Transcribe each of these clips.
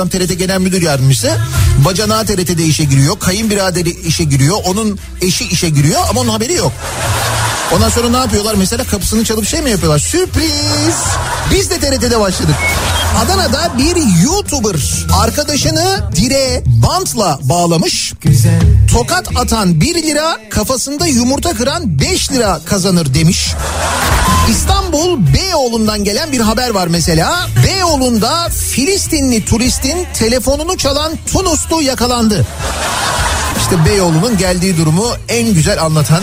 Adam TRT Genel Müdür Yardımcısı. Bacanağı TRT'de işe giriyor. Kayınbiraderi işe giriyor. Onun eşi işe giriyor ama onun haberi yok. Ondan sonra ne yapıyorlar? Mesela kapısını çalıp şey mi yapıyorlar? Sürpriz! Biz de TRT'de başladık. Adana'da bir YouTuber arkadaşını direğe bantla bağlamış. Tokat atan 1 lira, kafasında yumurta kıran 5 lira kazanır demiş. İstanbul Beyoğlu'ndan gelen bir haber var mesela. Beyoğlu'nda Filistinli turistin telefonunu çalan Tunuslu yakalandı. İşte Beyoğlu'nun geldiği durumu en güzel anlatan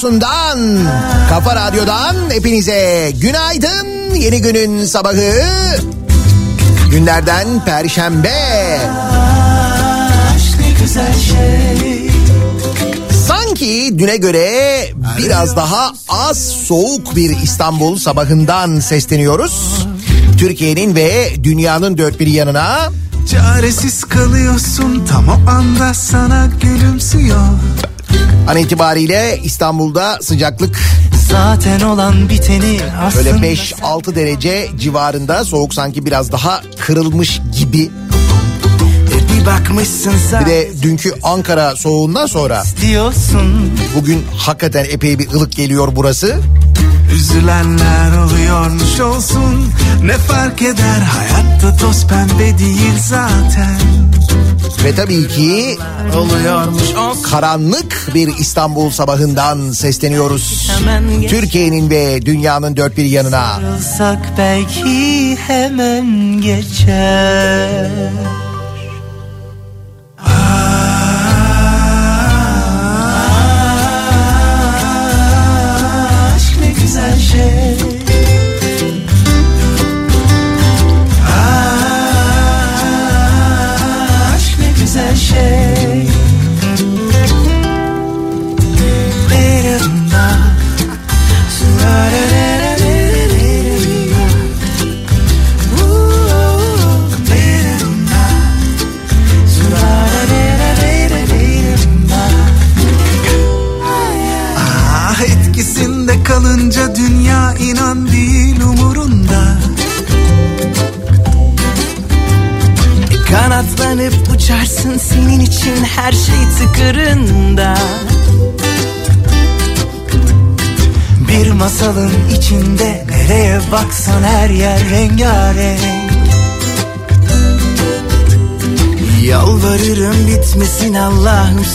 Radyosundan, kafa radyodan hepinize günaydın. Yeni günün sabahı günlerden perşembe. Sanki düne göre biraz daha az soğuk bir İstanbul sabahından sesleniyoruz. Türkiye'nin ve dünyanın dört bir yanına Çaresiz kalıyorsun tam o anda sana gülümsüyor an itibariyle İstanbul'da sıcaklık Zaten olan biteni aslında Böyle 5-6 derece civarında. Soğuk sanki biraz daha kırılmış gibi. E bir bakmışsın sen. Bir de dünkü Ankara soğuğundan sonra diyorsun bugün hakikaten epey bir ılık geliyor burası. Üzülenler oluyormuş olsun. Ne fark eder? Hayatta toz pembe değil zaten Ve tabii ki karanlık bir İstanbul sabahından sesleniyoruz. Türkiye'nin ve dünyanın dört bir yanına. Belki hemen geçer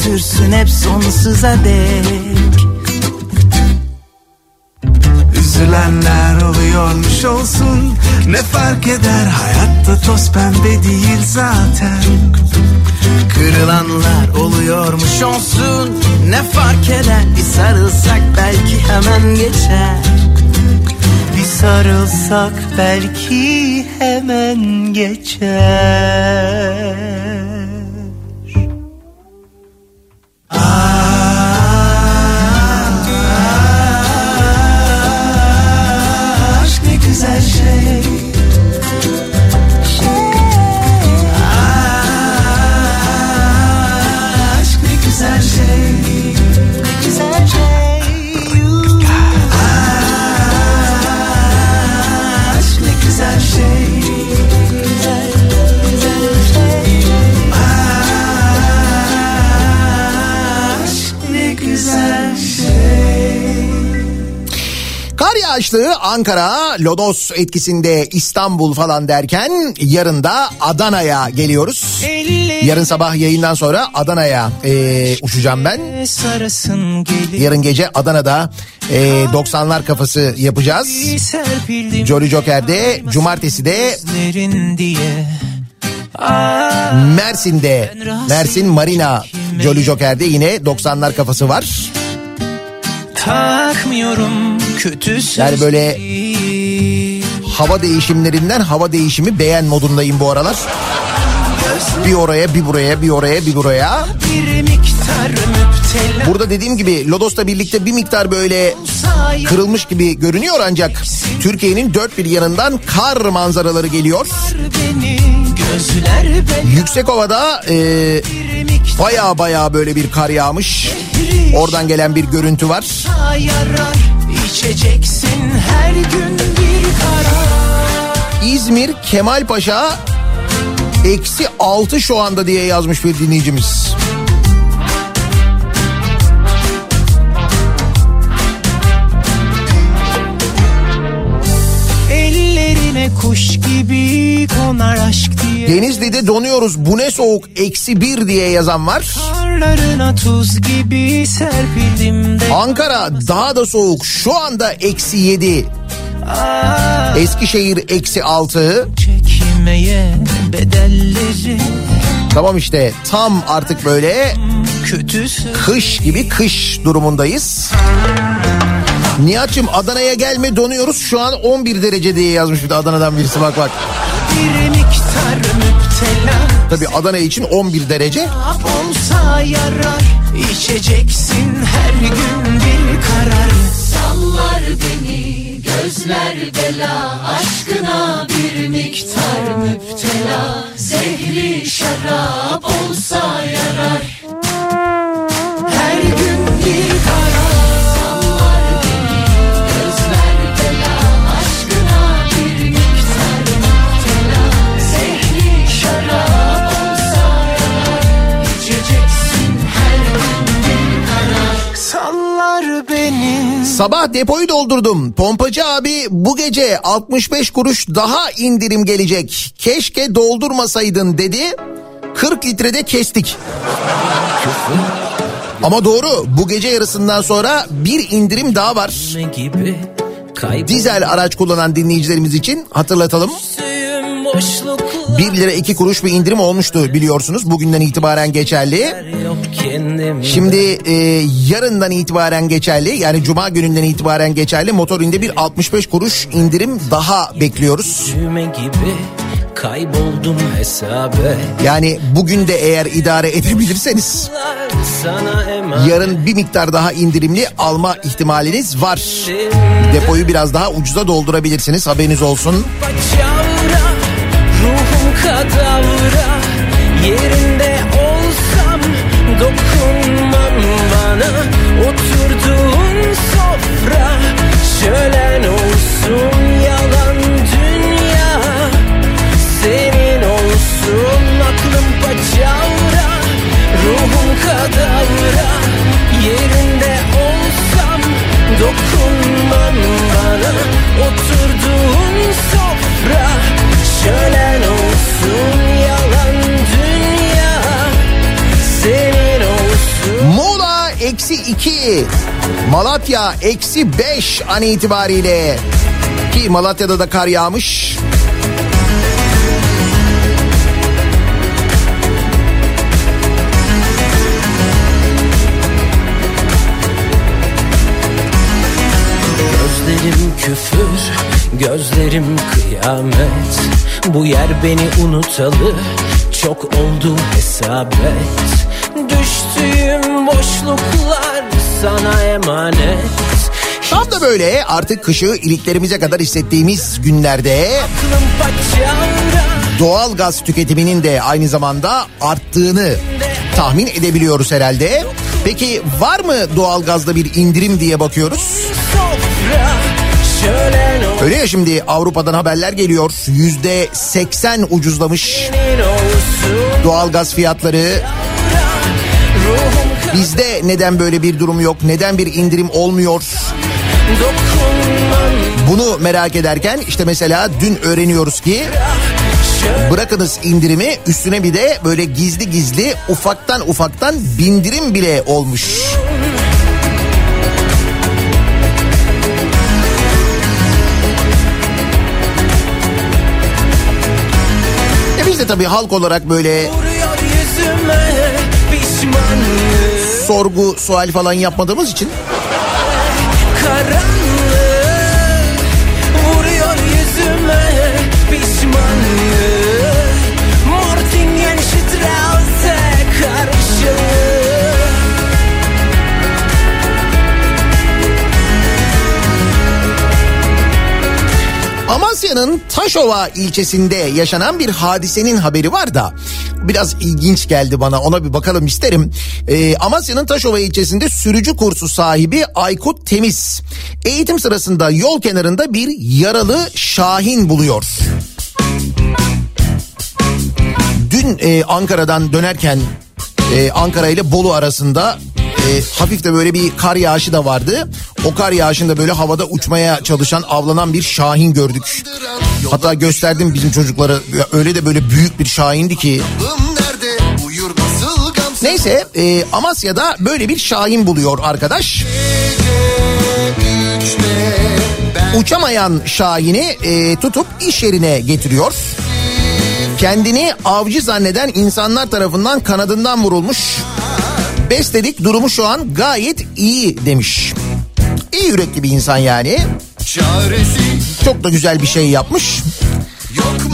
sürsün hep sonsuza dek. Üzülenler oluyormuş olsun. Ne fark eder? Hayatta toz pembe değil zaten. Kırılanlar oluyormuş olsun. Ne fark eder? Bir sarılsak belki hemen geçer. Bir sarılsak belki hemen geçer Ankara, Lodos etkisinde İstanbul falan derken yarın da Adana'ya geliyoruz. Yarın sabah yayından sonra Adana'ya e, uçacağım ben. Yarın gece Adana'da e, 90'lar kafası yapacağız. Jolly Joker'de, cumartesi de Aa, Mersin'de, Mersin Marina Jolly Joker'de yine 90'lar kafası var. takmıyorum Yani böyle-. Hava değişimlerinden hava değişimi beğen modundayım bu aralar. Bir oraya bir buraya bir oraya bir buraya. Burada dediğim gibi Lodos'la birlikte bir miktar böyle kırılmış gibi görünüyor ancak Türkiye'nin dört bir yanından kar manzaraları geliyor. beni Yüksekova'da e, baya baya böyle bir kar yağmış. Oradan gelen bir görüntü var. İçeceksin her gün bir karar İzmir Kemalpaşa eksi 6 şu anda diye yazmış bir dinleyicimiz. ellerine kuş gibi konar aşk diye. Denizli'de donuyoruz. Bu ne soğuk? Eksi 1 diye yazan var. Karlarına tuz gibi serpildim de Ankara daha da soğuk. Şu anda eksi 7. Aa, Eskişehir eksi 6. çekmeye bedelleri. Tamam işte. Tam artık böyle kötü söz kış gibi kış durumundayız. Nihat'cığım Adana'ya gelme donuyoruz. Şu an 11 derece diye yazmış bir de Adana'dan birisi bak bak. Tabii Adana için 11 derece. olsa yarar içeceksin her gün bir karar. Sallar beni gözler bela Aşkına bir miktar müptela. Zehri şarap olsa yarar. Her gün bir karar Sabah depoyu doldurdum. Pompacı abi bu gece 65 kuruş daha indirim gelecek. Keşke doldurmasaydın dedi. 40 litrede kestik. Ama doğru bu gece yarısından sonra bir indirim daha var. Dizel araç kullanan dinleyicilerimiz için hatırlatalım. Kaybolsuyum boşluklar 1 lira 2 kuruş bir indirim olmuştu biliyorsunuz. Bugünden itibaren geçerli. Şimdi e, yarından itibaren geçerli yani cuma gününden itibaren geçerli motorinde bir 65 kuruş indirim daha bekliyoruz. Kayboldum hesabe Yani bugün de eğer idare edebilirseniz yarın bir miktar daha indirimli alma ihtimaliniz var. Depoyu biraz daha ucuza doldurabilirsiniz haberiniz olsun. Ruhum kadavra. Yerinde olsam dokunmam bana. Oturduğun sofra şölen olsun yalan dünya. Senin olsun aklım paçavra. Ruhum kadavra. Yerinde olsam dokunmam bana. Oturduğun sofra şölen olsun yalan dünya Senin olsun Muğla eksi 2, Malatya eksi 5 an itibariyle. Ki Malatya'da da kar yağmış. Gözlerim küfür, gözlerim kıyamet. Bu yer beni unutalı, çok oldu hesabet. Düştüğüm boşluklar sana emanet. Tam da böyle artık kışı iliklerimize kadar hissettiğimiz günlerde doğal gaz tüketiminin de aynı zamanda arttığını tahmin edebiliyoruz herhalde. Peki var mı doğal gazda bir indirim diye bakıyoruz. sofra şölen Öyle ya şimdi Avrupa'dan haberler geliyor. Yüzde 80 ucuzlamış olsun doğal gaz fiyatları. Bizde neden böyle bir durum yok? Neden bir indirim olmuyor? Bunu merak ederken işte mesela dün öğreniyoruz ki bırakınız indirimi üstüne bir de böyle gizli gizli ufaktan ufaktan bindirim bile olmuş. De tabii halk olarak böyle sorgu sual falan yapmadığımız için Karanlık Amasya'nın Taşova ilçesinde yaşanan bir hadisenin haberi var da biraz ilginç geldi bana ona bir bakalım isterim. Ee, Amasya'nın Taşova ilçesinde sürücü kursu sahibi Aykut Temiz eğitim sırasında yol kenarında bir yaralı Şahin buluyor. Dün e, Ankara'dan dönerken e, Ankara ile Bolu arasında e, hafif de böyle bir kar yağışı da vardı. O kar yağışında böyle havada uçmaya çalışan avlanan bir şahin gördük. Hatta gösterdim bizim çocuklara öyle de böyle büyük bir şahindi ki. Neyse e, Amasya'da böyle bir şahin buluyor arkadaş. Uçamayan şahini e, tutup iş yerine getiriyor. Kendini avcı zanneden insanlar tarafından kanadından vurulmuş. Besledik durumu şu an gayet iyi demiş. İyi yürekli bir insan yani. çaresi Çok da güzel bir şey yapmış.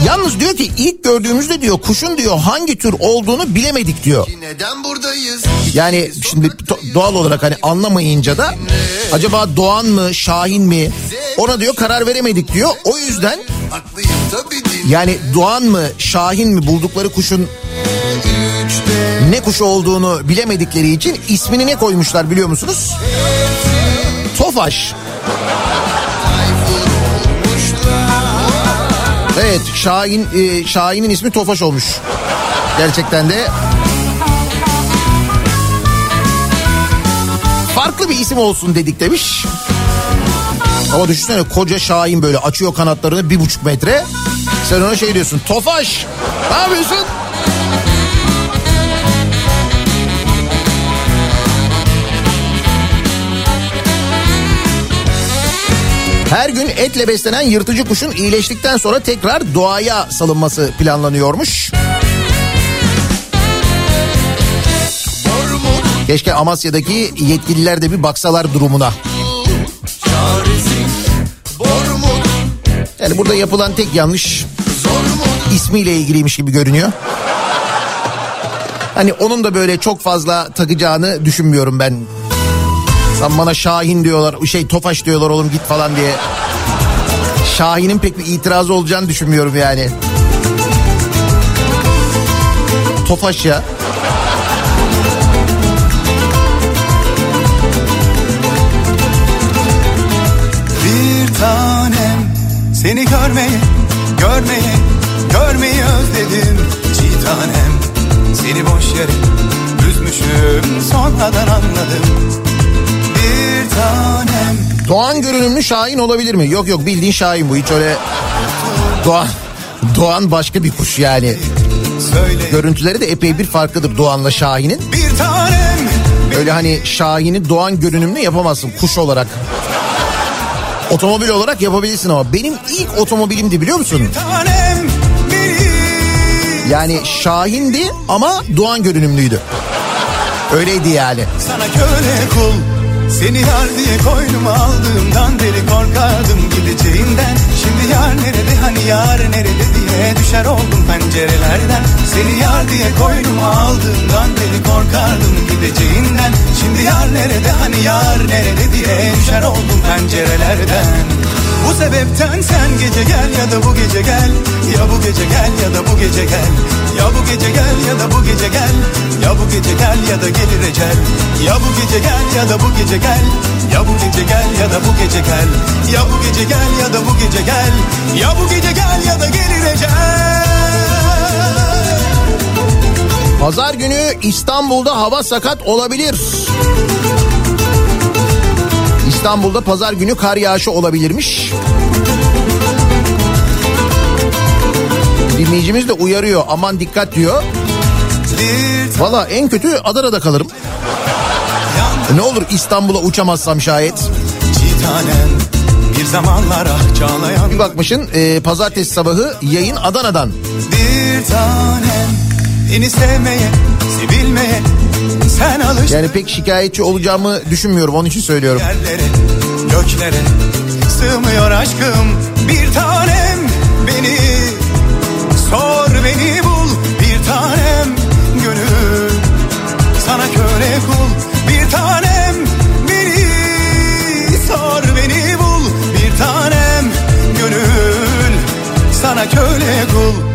Yalnız diyor ki ilk gördüğümüzde diyor kuşun diyor hangi tür olduğunu bilemedik diyor. neden buradayız Yani şimdi doğal olarak hani anlamayınca da acaba Doğan mı Şahin mi ona diyor karar veremedik diyor. O yüzden yani Doğan mı Şahin mi buldukları kuşun ne kuş olduğunu bilemedikleri için ismini ne koymuşlar biliyor musunuz? Tofaş. Evet Şahin e, Şahin'in ismi Tofaş olmuş. Gerçekten de farklı bir isim olsun dedik demiş. Ama düşünsene koca Şahin böyle açıyor kanatlarını bir buçuk metre. Sen ona şey diyorsun Tofaş ne yapıyorsun? Her gün etle beslenen yırtıcı kuşun iyileştikten sonra tekrar doğaya salınması planlanıyormuş. Keşke Amasya'daki yetkililer de bir baksalar durumuna. Yani burada yapılan tek yanlış ismiyle ilgiliymiş gibi görünüyor. Hani onun da böyle çok fazla takacağını düşünmüyorum ben. Sen bana Şahin diyorlar, şey Tofaş diyorlar oğlum git falan diye. Şahin'in pek bir itirazı olacağını düşünmüyorum yani. Tofaş ya. Bir tanem seni görmeyi, görmeyi, görmeyi özledim. Çiğ tanem seni boş yere üzmüşüm sonradan anladım. Tanem Doğan görünümlü Şahin olabilir mi? Yok yok bildiğin Şahin bu hiç öyle... Doğan, Doğan başka bir kuş yani. söyle Görüntüleri de epey bir farklıdır Doğan'la Şahin'in. bir tanem Öyle hani Şahin'i Doğan görünümlü yapamazsın kuş olarak. Otomobil olarak yapabilirsin ama benim ilk otomobilimdi biliyor musun? Yani Şahin'di ama Doğan görünümlüydü. Öyleydi yani. Sana köle kul Seni yar diye koynuma aldığımdan beri korkardım gideceğinden. Şimdi yar nerede hani yar nerede diye düşer oldum pencerelerden. Seni yar diye koynuma aldığımdan beri korkardım gideceğinden. Şimdi yar nerede hani yar nerede diye düşer oldum pencerelerden Bu sebepten sen gece gel ya da bu gece gel Ya bu gece gel ya da bu gece gel Ya bu gece gel ya da bu gece gel Ya bu gece gel ya da gelir ecel Ya bu gece gel ya da bu gece gel Ya bu gece gel ya da bu gece gel Ya bu gece gel ya da bu gece gel Ya bu gece gel ya da gelir ecel Pazar günü İstanbul'da hava sakat olabilir. İstanbul'da pazar günü kar yağışı olabilirmiş. Dinleyicimiz de uyarıyor aman dikkat diyor. Valla en kötü Adana'da kalırım. Ne olur İstanbul'a uçamazsam şayet. Bir zamanlar ah çağlayan Bir bakmışın e, pazartesi sabahı yayın Adana'dan. Bir tanem Beni sevmeye, sevilmeye Yani pek şikayetçi olacağımı düşünmüyorum onun için söylüyorum. yerlere, göklere Sığmıyor aşkım. Bir tanem Beni sor beni bul. Bir tanem Gönül sana köle kul. Bir tanem Beni sor beni bul. Bir tanem Gönül sana köle kul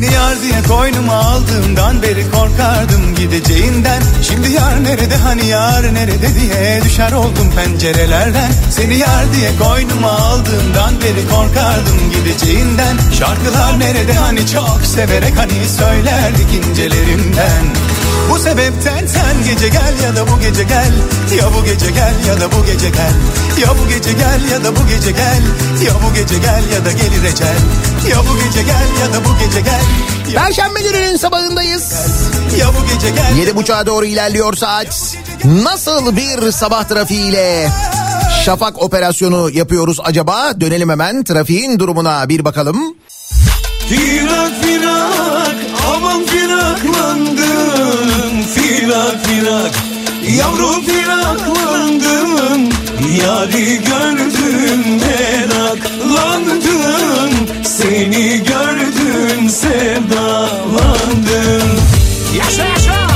seni yar diye koynuma aldığımdan beri korkardım gideceğinden. Şimdi yar nerede hani yar nerede diye düşer oldum pencerelerden. Seni yar diye koynuma aldığımdan beri korkardım gideceğinden. Şarkılar nerede hani çok severek hani söylerdik incelerinden bu sebepten sen gece gel ya da bu gece gel Ya bu gece gel ya da bu gece gel Ya bu gece gel ya da bu gece gel Ya bu gece gel ya da gelir ecel Ya bu gece gel ya da bu gece gel Ya, Perşembe gününün sabahındayız. ya bu gece gel Yedi buçuğa doğru ilerliyor saat. Nasıl bir sabah trafiğiyle şafak operasyonu yapıyoruz acaba? Dönelim hemen trafiğin durumuna bir bakalım. Firak firak aman firaklandım Firak firak yavrum firaklandım Yari gördüm meraklandım Seni gördüm sevdalandım Yaşa yaşa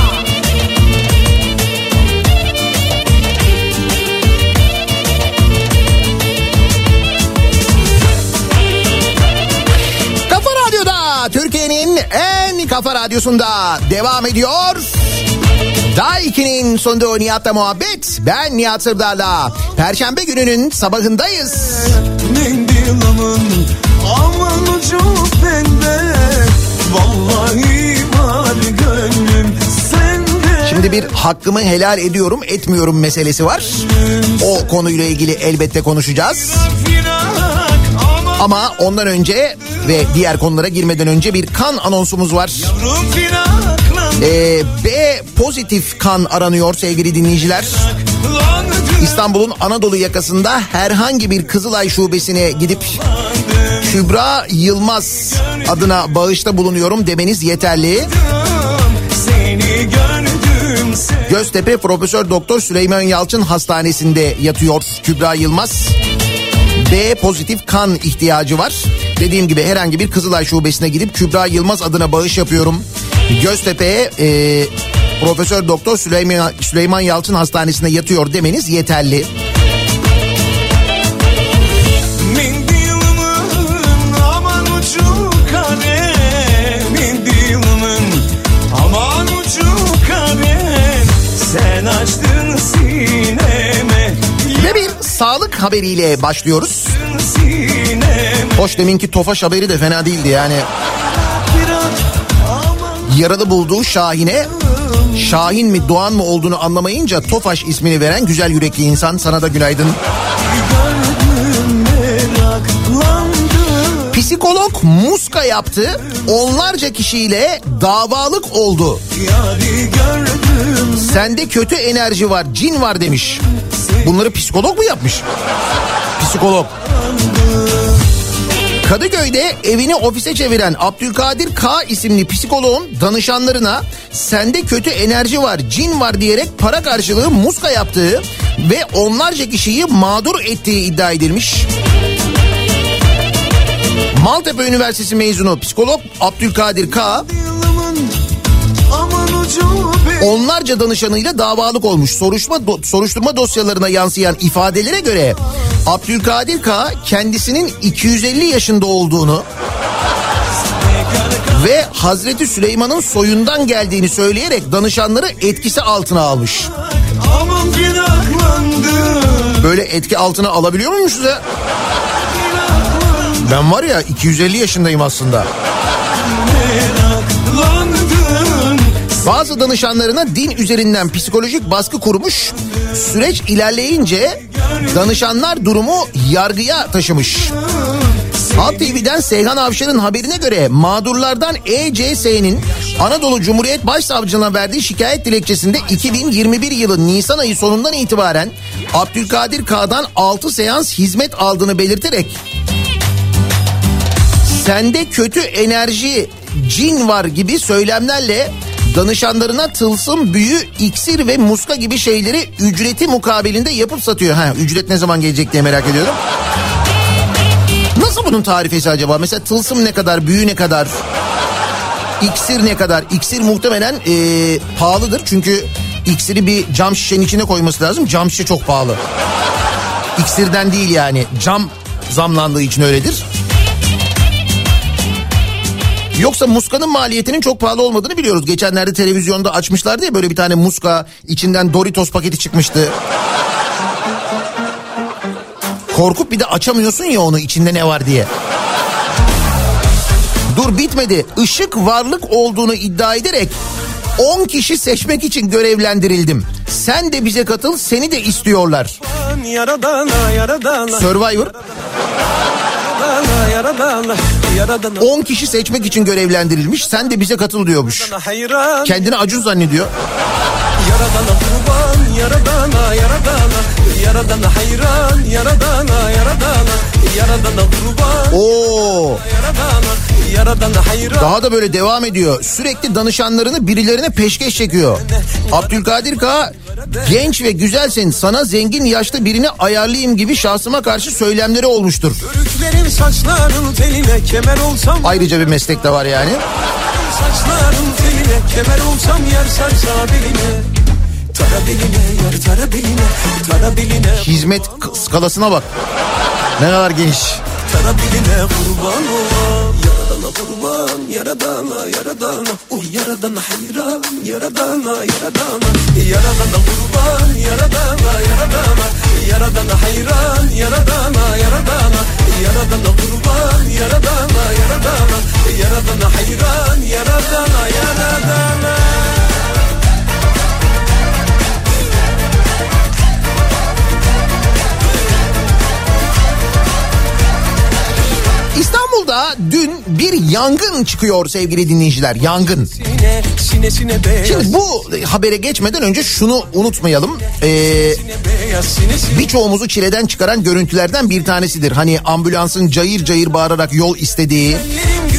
kafa radyosunda devam ediyor. Daiki'nin sonunda Nihat'la muhabbet. Ben Nihat Sırdar'la. Perşembe gününün sabahındayız. Şimdi bir hakkımı helal ediyorum etmiyorum meselesi var. O konuyla ilgili elbette konuşacağız. Aman Ama ondan önce ve diğer konulara girmeden önce bir kan anonsumuz var. Ee, B pozitif kan aranıyor sevgili dinleyiciler. İstanbul'un Anadolu yakasında herhangi bir Kızılay şubesine gidip Kübra Yılmaz adına bağışta bulunuyorum demeniz yeterli. Göztepe Profesör Doktor Süleyman Yalçın Hastanesi'nde yatıyor Kübra Yılmaz. B pozitif kan ihtiyacı var. Dediğim gibi herhangi bir Kızılay şubesine gidip Kübra Yılmaz adına bağış yapıyorum. Göztepe'ye e, Profesör Doktor Süleyman, Süleyman Yalçın Hastanesi'nde yatıyor demeniz yeterli. Haberiyle başlıyoruz. Hoş deminki Tofaş haberi de fena değildi yani. Yaralı bulduğu Şahin'e Şahin mi Doğan mı olduğunu anlamayınca Tofaş ismini veren güzel yürekli insan sana da günaydın. Psikolog muska yaptı. Onlarca kişiyle davalık oldu. Sende kötü enerji var, cin var demiş. Bunları psikolog mu yapmış? Psikolog. Kadıköy'de evini ofise çeviren Abdülkadir K isimli psikoloğun danışanlarına sende kötü enerji var, cin var diyerek para karşılığı muska yaptığı ve onlarca kişiyi mağdur ettiği iddia edilmiş. Maltepe Üniversitesi mezunu psikolog Abdülkadir K onlarca danışanıyla davalık olmuş. Soruşturma do- soruşturma dosyalarına yansıyan ifadelere göre Abdülkadir K kendisinin 250 yaşında olduğunu ve Hazreti Süleyman'ın soyundan geldiğini söyleyerek danışanları etkisi altına almış. Böyle etki altına alabiliyor muymuş size? Ben var ya 250 yaşındayım aslında. Bazı danışanlarına din üzerinden psikolojik baskı kurmuş. Süreç ilerleyince danışanlar durumu yargıya taşımış. Halk TV'den Seyhan Avşar'ın haberine göre mağdurlardan ECS'nin Anadolu Cumhuriyet Başsavcılığına verdiği şikayet dilekçesinde 2021 yılı Nisan ayı sonundan itibaren Abdülkadir K'dan 6 seans hizmet aldığını belirterek sende kötü enerji, cin var gibi söylemlerle danışanlarına tılsım, büyü, iksir ve muska gibi şeyleri ücreti mukabilinde yapıp satıyor. Ha, ücret ne zaman gelecek diye merak ediyorum. Nasıl bunun tarifesi acaba? Mesela tılsım ne kadar, büyü ne kadar, iksir ne kadar? İksir muhtemelen ee, pahalıdır çünkü iksiri bir cam şişenin içine koyması lazım. Cam şişe çok pahalı. İksirden değil yani cam zamlandığı için öyledir. Yoksa muskanın maliyetinin çok pahalı olmadığını biliyoruz. Geçenlerde televizyonda açmışlardı ya böyle bir tane muska içinden Doritos paketi çıkmıştı. Korkup bir de açamıyorsun ya onu içinde ne var diye. Dur bitmedi. Işık varlık olduğunu iddia ederek 10 kişi seçmek için görevlendirildim. Sen de bize katıl seni de istiyorlar. Yaradana yaradana Survivor yaradana yaradana yaradana 10 kişi seçmek için görevlendirilmiş. Sen de bize katıl diyormuş. Kendini acun zannediyor. Yaradana kurban yaradana yaradana Yaradana hayran yaradana yaradana Yaradana kurban yaradana Yaradana hayran Daha da böyle devam ediyor. Sürekli danışanlarını birilerine peşkeş çekiyor. Abdülkadir K genç ve güzelsin sana zengin yaşlı birini ayarlayayım gibi şahsıma karşı söylemleri olmuştur. Ayrıca bir meslek de var yani. Saçların teline kemer olsam yer sarsa beline Tara beline yar tara beline Tara beline Hizmet skalasına bak. Ne kadar geniş. Tara beline kurban ola Yaradana kurban yaradana yaradana. Uy yaradana hayran yaradana yaradana. Yaradana kurban yaradana yaradana. Yaradana hayran yaradana yaradana. Yaradana kurban yaradana yaradana. Yaradana hayran yaradana yaradana İstanbul'da dün bir yangın çıkıyor sevgili dinleyiciler yangın. Şimdi bu habere geçmeden önce şunu unutmayalım. Ee, birçoğumuzu çileden çıkaran görüntülerden bir tanesidir. Hani ambulansın cayır cayır bağırarak yol istediği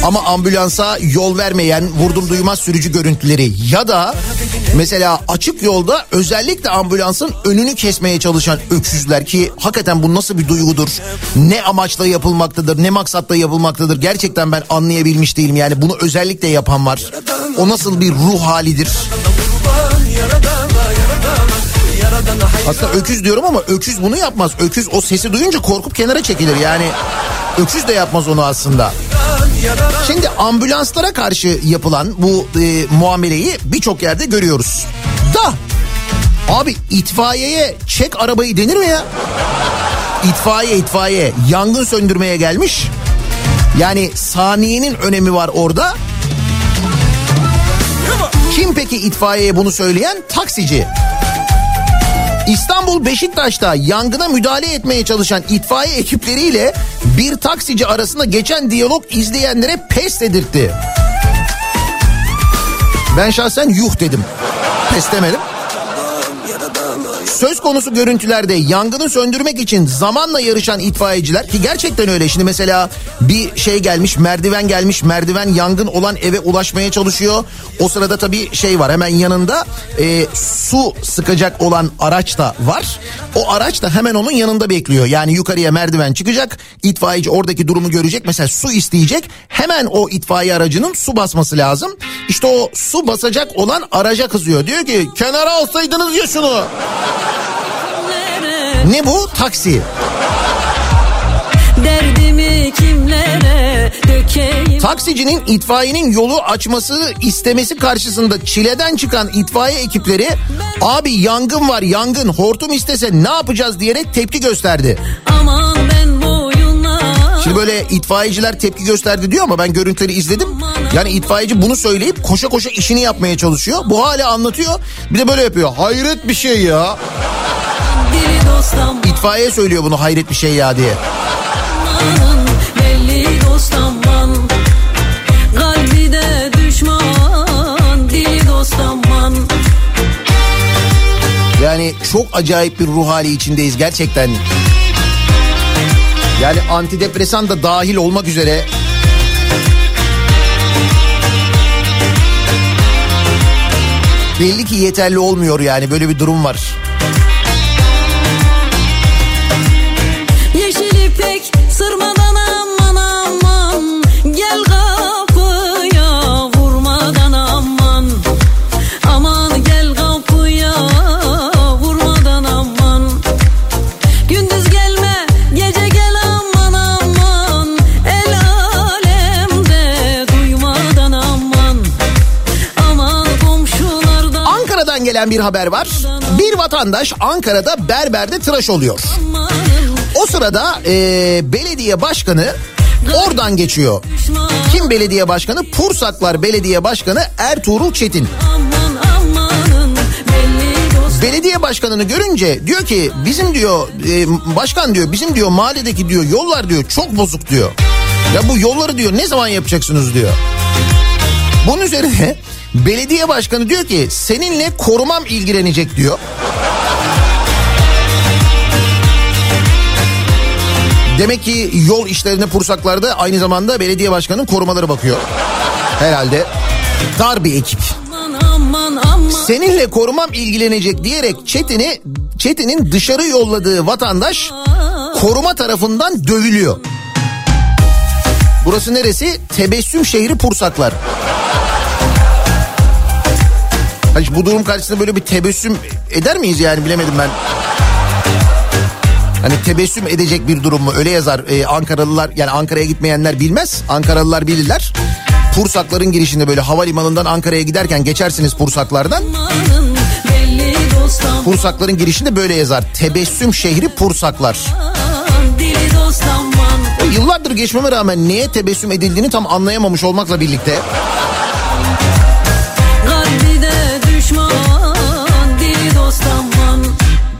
ama ambulansa yol vermeyen vurdum duymaz sürücü görüntüleri ya da mesela açık yolda özellikle ambulansın önünü kesmeye çalışan öksüzler ki hakikaten bu nasıl bir duygudur? Ne amaçla yapılmaktadır? Ne maksatla yapılmaktadır? Gerçekten ben anlayabilmiş değilim. Yani bunu özellikle yapan var. O nasıl bir ruh halidir? Aslında öküz diyorum ama öküz bunu yapmaz. Öküz o sesi duyunca korkup kenara çekilir. Yani öküz de yapmaz onu aslında. Şimdi ambulanslara karşı yapılan bu e, muameleyi birçok yerde görüyoruz. Da abi itfaiyeye çek arabayı denir mi ya? İtfaiye itfaiye yangın söndürmeye gelmiş. Yani saniyenin önemi var orada. Kim peki itfaiyeye bunu söyleyen? Taksici. İstanbul Beşiktaş'ta yangına müdahale etmeye çalışan itfaiye ekipleriyle bir taksici arasında geçen diyalog izleyenlere pes dedirtti. Ben şahsen yuh dedim. Pes demedim. Söz konusu görüntülerde yangını söndürmek için zamanla yarışan itfaiyeciler ki gerçekten öyle. Şimdi mesela bir şey gelmiş merdiven gelmiş merdiven yangın olan eve ulaşmaya çalışıyor. O sırada tabii şey var hemen yanında e, su sıkacak olan araç da var. O araç da hemen onun yanında bekliyor. Yani yukarıya merdiven çıkacak itfaiyeci oradaki durumu görecek mesela su isteyecek. Hemen o itfaiye aracının su basması lazım. İşte o su basacak olan araca kızıyor. Diyor ki kenara alsaydınız ya şunu. Ne bu? Taksi. Derdimi kimlere dökeyim Taksicinin itfaiyenin yolu açmasını istemesi karşısında çileden çıkan itfaiye ekipleri abi yangın var yangın hortum istese ne yapacağız diyerek tepki gösterdi. Aman ben boyuna Şimdi böyle itfaiyeciler tepki gösterdi diyor ama ben görüntüleri izledim. Yani itfaiyeci bunu söyleyip koşa koşa işini yapmaya çalışıyor. Bu hala anlatıyor. Bir de böyle yapıyor. Hayret bir şey ya. İtfaiye söylüyor bunu hayret bir şey ya diye. Yani çok acayip bir ruh hali içindeyiz gerçekten. Yani antidepresan da dahil olmak üzere belli ki yeterli olmuyor yani böyle bir durum var. Gelen bir haber var. Bir vatandaş Ankara'da berberde tıraş oluyor. O sırada eee, belediye başkanı oradan geçiyor. Kim belediye başkanı? Pursaklar Belediye Başkanı Ertuğrul Çetin. Belediye başkanını görünce diyor ki bizim diyor e, başkan diyor bizim diyor mahalledeki diyor yollar diyor çok bozuk diyor. Ya bu yolları diyor ne zaman yapacaksınız diyor. Bunun üzerine belediye başkanı diyor ki seninle korumam ilgilenecek diyor. Demek ki yol işlerine pursaklarda aynı zamanda belediye başkanının korumaları bakıyor. Herhalde dar bir ekip. Seninle korumam ilgilenecek diyerek Çetin'i Çetin'in dışarı yolladığı vatandaş koruma tarafından dövülüyor. Burası neresi? Tebessüm şehri Pursaklar. Hani bu durum karşısında böyle bir tebessüm eder miyiz yani bilemedim ben. Hani tebessüm edecek bir durum mu? Öyle yazar Ee, Ankaralılar yani Ankara'ya gitmeyenler bilmez. Ankaralılar bilirler. Pursakların girişinde böyle havalimanından Ankara'ya giderken geçersiniz Pursaklardan. Pursakların girişinde böyle yazar. Tebessüm şehri Pursaklar. Dili dost aman Yıllardır geçmeme rağmen neye tebessüm edildiğini tam anlayamamış olmakla birlikte düşman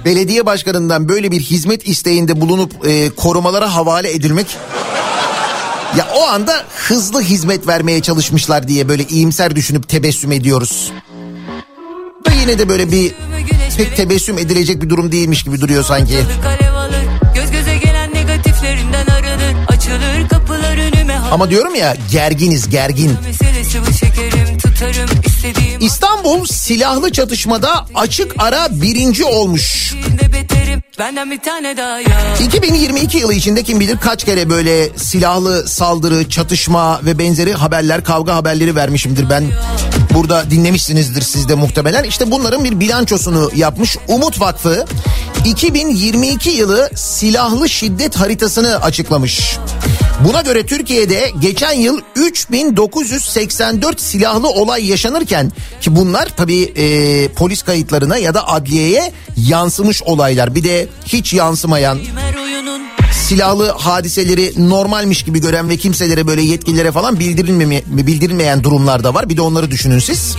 belediye başkanından böyle bir hizmet isteğinde bulunup e, korumalara havale edilmek Ya o anda hızlı hizmet vermeye çalışmışlar diye böyle iyimser düşünüp tebessüm ediyoruz. Da yine de böyle bir pek tebessüm edilecek bir durum değilmiş gibi duruyor sanki. Ama diyorum ya gerginiz gergin. İstanbul silahlı çatışmada açık ara birinci olmuş. halde beterim Benden bir tane daha ya 2022 yılı içinde kim bilir kaç kere böyle silahlı saldırı, çatışma ve benzeri haberler, kavga haberleri vermişimdir ben. Burada dinlemişsinizdir siz de muhtemelen. İşte bunların bir bilançosunu yapmış Umut Vakfı 2022 yılı silahlı şiddet haritasını açıklamış. Buna göre Türkiye'de geçen yıl 3984 silahlı olay yaşanırken ki bunlar tabii e, polis kayıtlarına ya da adliyeye yansımış olaylar. Bir de hiç yansımayan silahlı hadiseleri normalmiş gibi gören ve kimselere böyle yetkililere falan bildirilmeme, bildirilmeyen durumlar da var. Bir de onları düşünün siz.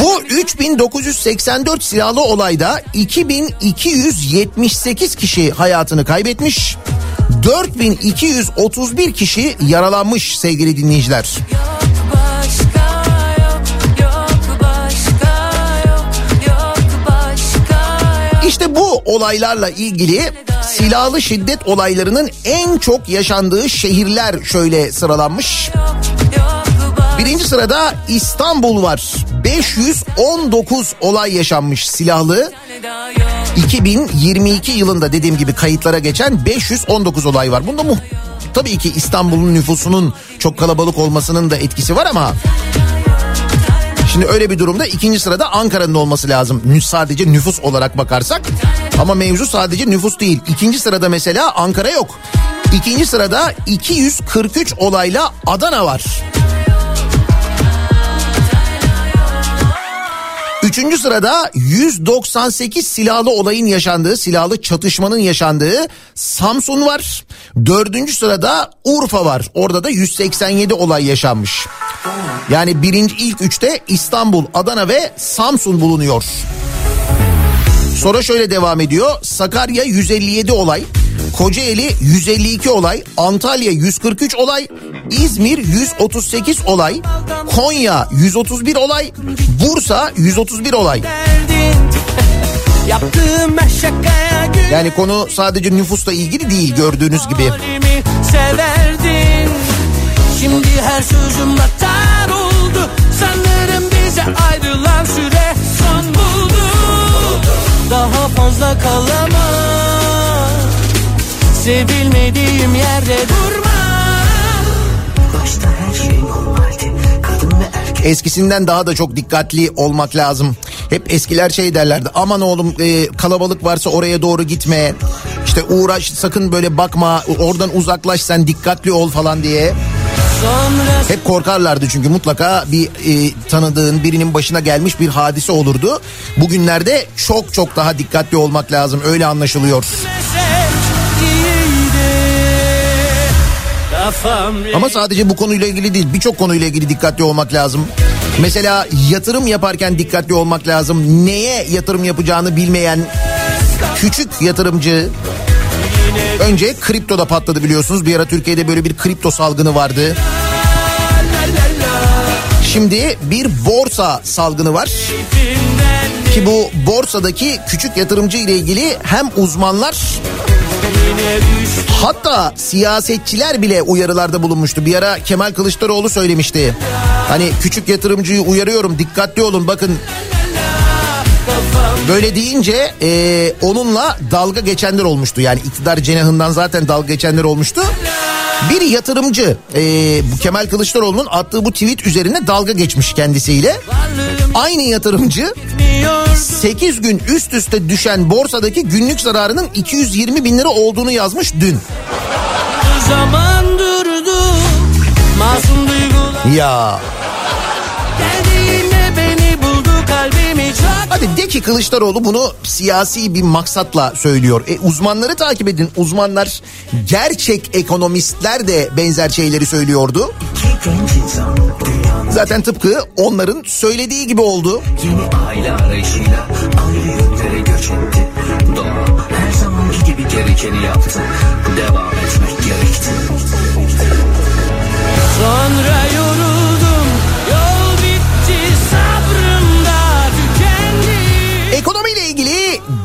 Bu 3984 silahlı olayda 2278 kişi hayatını kaybetmiş. 4231 kişi yaralanmış sevgili dinleyiciler. İşte bu olaylarla ilgili silahlı şiddet olaylarının en çok yaşandığı şehirler şöyle sıralanmış. Birinci sırada İstanbul var. 519 olay yaşanmış silahlı. Daha yok 2022 yılında dediğim gibi kayıtlara geçen 519 olay var. Bunda mu tabii ki İstanbul'un nüfusunun çok kalabalık olmasının da etkisi var ama Şimdi öyle bir durumda ikinci sırada Ankara'nın olması lazım. Sadece nüfus olarak bakarsak. Ama mevzu sadece nüfus değil. İkinci sırada mesela Ankara yok. İkinci sırada 243 olayla Adana var. Üçüncü sırada 198 silahlı olayın yaşandığı, silahlı çatışmanın yaşandığı Samsun var. Dördüncü sırada Urfa var. Orada da 187 olay yaşanmış. Yani birinci ilk üçte İstanbul, Adana ve Samsun bulunuyor. Sonra şöyle devam ediyor. Sakarya 157 olay. Kocaeli 152 olay, Antalya 143 olay, İzmir 138 olay, Konya 131 olay, Bursa 131 olay. Yani konu sadece nüfusla ilgili değil gördüğünüz gibi. Şimdi her sözüm oldu Sanırım bize ayrılan süre Daha fazla kalamam Sevilmediğim yerde durma Başta her şey normaldi Kadın ve erkek Eskisinden daha da çok dikkatli olmak lazım. Hep eskiler şey derlerdi aman oğlum e, kalabalık varsa oraya doğru gitme. İşte uğraş sakın böyle bakma oradan uzaklaş sen dikkatli ol falan diye. Hep korkarlardı çünkü mutlaka bir e, tanıdığın birinin başına gelmiş bir hadise olurdu. Bugünlerde çok çok daha dikkatli olmak lazım öyle anlaşılıyor. Ama sadece bu konuyla ilgili değil birçok konuyla ilgili dikkatli olmak lazım. Mesela yatırım yaparken dikkatli olmak lazım. Neye yatırım yapacağını bilmeyen küçük yatırımcı önce kriptoda patladı biliyorsunuz. Bir ara Türkiye'de böyle bir kripto salgını vardı. Şimdi bir borsa salgını var. Ki bu borsadaki küçük yatırımcı ile ilgili hem uzmanlar hatta siyasetçiler bile uyarılarda bulunmuştu. Bir ara Kemal Kılıçdaroğlu söylemişti. Hani küçük yatırımcıyı uyarıyorum dikkatli olun bakın Böyle deyince e, onunla dalga geçenler olmuştu. Yani iktidar cenahından zaten dalga geçenler olmuştu. Bir yatırımcı e, bu Kemal Kılıçdaroğlu'nun attığı bu tweet üzerine dalga geçmiş kendisiyle. Aynı yatırımcı 8 gün üst üste düşen borsadaki günlük zararının 220 bin lira olduğunu yazmış dün. zaman durdu Masum duygular Ya hadi de ki Kılıçdaroğlu bunu siyasi bir maksatla söylüyor. E, uzmanları takip edin. Uzmanlar gerçek ekonomistler de benzer şeyleri söylüyordu. Zaten tıpkı onların söylediği gibi oldu. Yeni aile arayışıyla ayrı yönlere göç etti. Doğa her zamanki gibi gerekeni yaptı. Devam etmek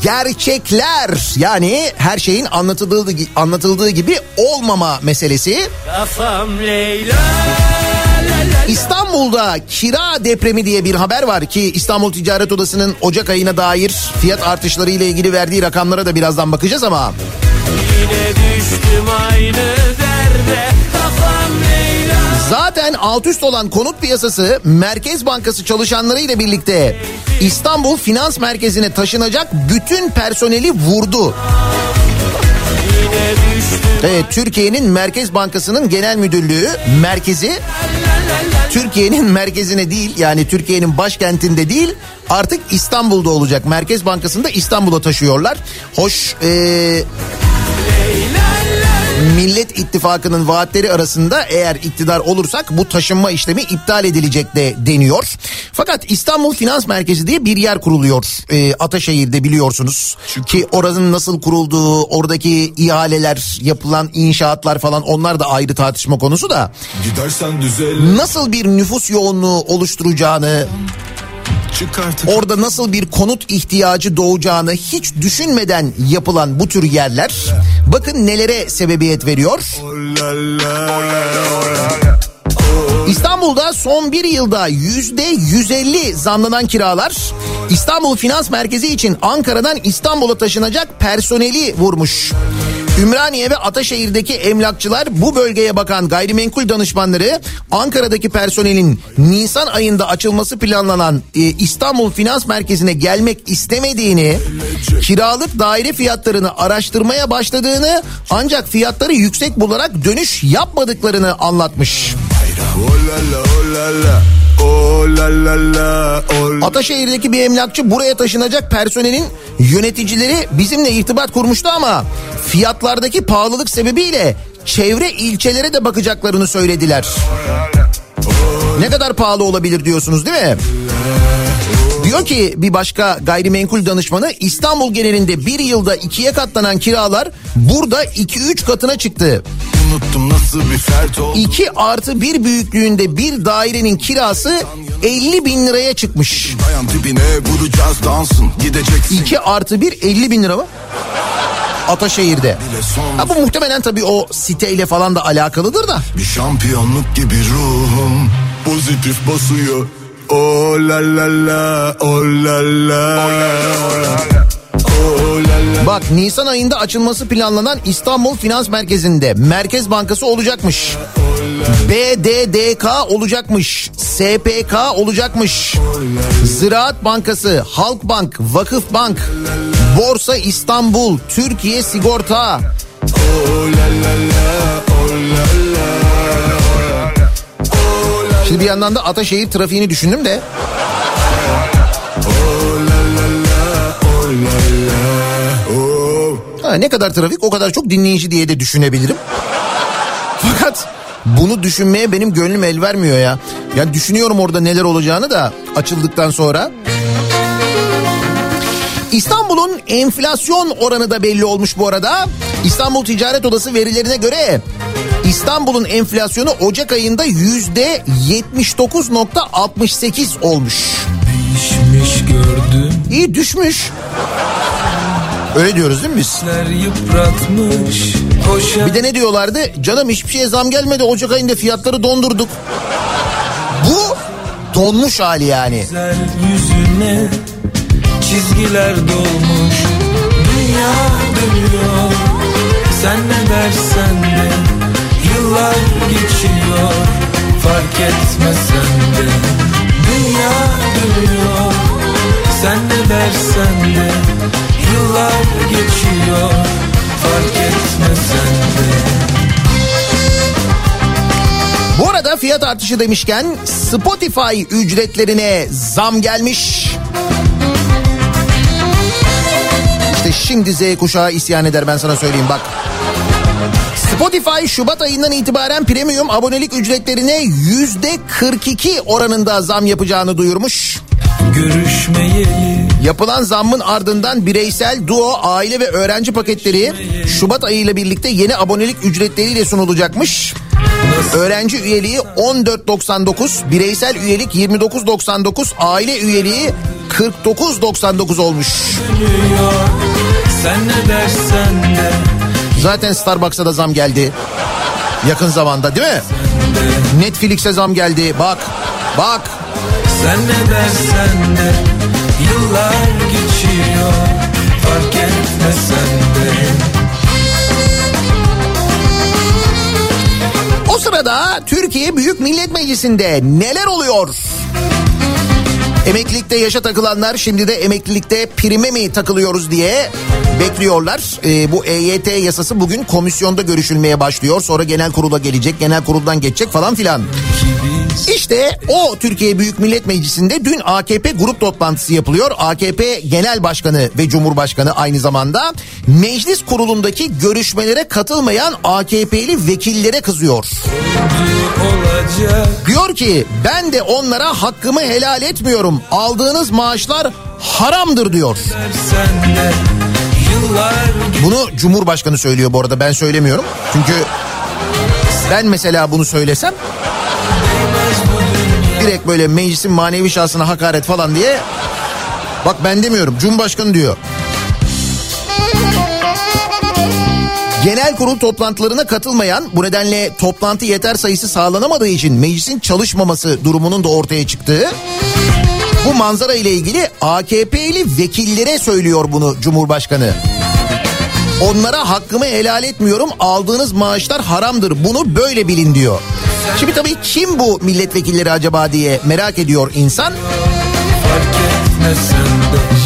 gerçekler. Yani her şeyin anlatıldığı anlatıldığı gibi olmama meselesi. Kafam Leyla İstanbul'da kira depremi diye bir haber var ki İstanbul Ticaret Odası'nın Ocak ayına dair fiyat artışları ile ilgili verdiği rakamlara da birazdan bakacağız ama Yine düştüm aynı derde zaten alt üst olan konut piyasası Merkez Bankası çalışanları ile birlikte İstanbul Finans Merkezi'ne taşınacak bütün personeli vurdu. Evet, Türkiye'nin Merkez Bankası'nın genel müdürlüğü merkezi Türkiye'nin merkezine değil yani Türkiye'nin başkentinde değil artık İstanbul'da olacak. Merkez Bankası'nda İstanbul'a taşıyorlar. Hoş ee, Millet İttifakı'nın vaatleri arasında eğer iktidar olursak bu taşınma işlemi iptal edilecek de deniyor. Fakat İstanbul Finans Merkezi diye bir yer kuruluyor e, Ataşehir'de biliyorsunuz. Ki oranın nasıl kurulduğu, oradaki ihaleler, yapılan inşaatlar falan onlar da ayrı tartışma konusu da. Gidersen düzel Nasıl bir nüfus yoğunluğu oluşturacağını, orada nasıl bir konut ihtiyacı doğacağını hiç düşünmeden yapılan bu tür yerler bakın nelere sebebiyet veriyor. İstanbul'da son bir yılda yüzde 150 zamlanan kiralar İstanbul Finans Merkezi için Ankara'dan İstanbul'a taşınacak personeli vurmuş. Ümraniye ve Ataşehir'deki emlakçılar bu bölgeye bakan gayrimenkul danışmanları Ankara'daki personelin Nisan ayında açılması planlanan e, İstanbul Finans Merkezi'ne gelmek istemediğini, kiralık daire fiyatlarını araştırmaya başladığını ancak fiyatları yüksek bularak dönüş yapmadıklarını anlatmış. La la la la la la la la Ataşehir'deki bir emlakçı buraya taşınacak personelin yöneticileri bizimle irtibat kurmuştu ama fiyatlardaki pahalılık sebebiyle çevre ilçelere de bakacaklarını söylediler. Ne kadar pahalı olabilir diyorsunuz değil mi? Diyor ki bir başka gayrimenkul danışmanı İstanbul genelinde bir yılda ikiye katlanan kiralar burada 2-3 katına çıktı. Unuttum nasıl bir fert oldu 2 artı 1 büyüklüğünde bir dairenin kirası 50 bin liraya çıkmış. Dayan dibine vuracağız dansın Gideceksin 2 artı 1 50 bin lira mı? Ataşehir'de. Ha bu muhtemelen tabii o siteyle falan da alakalıdır da. Bir şampiyonluk gibi ruhum Pozitif basıyor Oh la la la Oh la la Oh la la Bak Nisan ayında açılması planlanan İstanbul Finans Merkezi'nde Merkez Bankası olacakmış. BDDK olacakmış. SPK olacakmış. Ziraat Bankası, Halkbank, Vakıf Bank, Borsa İstanbul, Türkiye Sigorta. Şimdi bir yandan da Ataşehir trafiğini düşündüm de. Ha, ne kadar trafik o kadar çok dinleyici diye de düşünebilirim. Fakat bunu düşünmeye benim gönlüm el vermiyor ya. Yani düşünüyorum orada neler olacağını da açıldıktan sonra. İstanbul'un enflasyon oranı da belli olmuş bu arada. İstanbul Ticaret Odası verilerine göre İstanbul'un enflasyonu Ocak ayında yüzde 79.68 olmuş. Değişmiş gördüm İyi düşmüş. Öyle diyoruz değil mi biz? Bir de ne diyorlardı? Canım hiçbir şeye zam gelmedi. Ocak ayında fiyatları dondurduk. Bu donmuş hali yani. yüzüne Çizgiler dolmuş Dünya dönüyor Sen ne dersen de Yıllar geçiyor Fark etmesen de Dünya dönüyor Sen ne dersen de Yıllar geçiyor Fark etmesen de Bu arada fiyat artışı demişken Spotify ücretlerine zam gelmiş. İşte şimdi Z kuşağı isyan eder ben sana söyleyeyim bak. Spotify Şubat ayından itibaren premium abonelik ücretlerine yüzde 42 oranında zam yapacağını duyurmuş. Yapılan zammın ardından bireysel, duo, aile ve öğrenci paketleri Şubat ayıyla birlikte yeni abonelik ücretleriyle sunulacakmış. Öğrenci üyeliği 14.99, bireysel üyelik 29.99, aile üyeliği 49.99 olmuş. Zaten Starbucks'a da zam geldi. Yakın zamanda değil mi? Netflix'e zam geldi. Bak, bak. Sen ne dersen de Yıllar geçiyor Fark etmesen de O sırada Türkiye Büyük Millet Meclisi'nde neler oluyor? Emeklilikte yaşa takılanlar şimdi de emeklilikte prime mi takılıyoruz diye bekliyorlar. Ee, bu EYT yasası bugün komisyonda görüşülmeye başlıyor. Sonra genel kurula gelecek, genel kuruldan geçecek falan filan. İşte o Türkiye Büyük Millet Meclisi'nde dün AKP grup toplantısı yapılıyor. AKP Genel Başkanı ve Cumhurbaşkanı aynı zamanda meclis kurulundaki görüşmelere katılmayan AKP'li vekillere kızıyor. Diyor ki ben de onlara hakkımı helal etmiyorum. Aldığınız maaşlar haramdır diyor. Bunu Cumhurbaşkanı söylüyor bu arada ben söylemiyorum. Çünkü ben mesela bunu söylesem direkt böyle meclisin manevi şahsına hakaret falan diye bak ben demiyorum Cumhurbaşkanı diyor. Genel kurul toplantılarına katılmayan bu nedenle toplantı yeter sayısı sağlanamadığı için meclisin çalışmaması durumunun da ortaya çıktığı bu manzara ile ilgili AKP'li vekillere söylüyor bunu Cumhurbaşkanı. Onlara hakkımı helal etmiyorum aldığınız maaşlar haramdır bunu böyle bilin diyor. Şimdi tabii kim bu milletvekilleri acaba diye merak ediyor insan. etmesen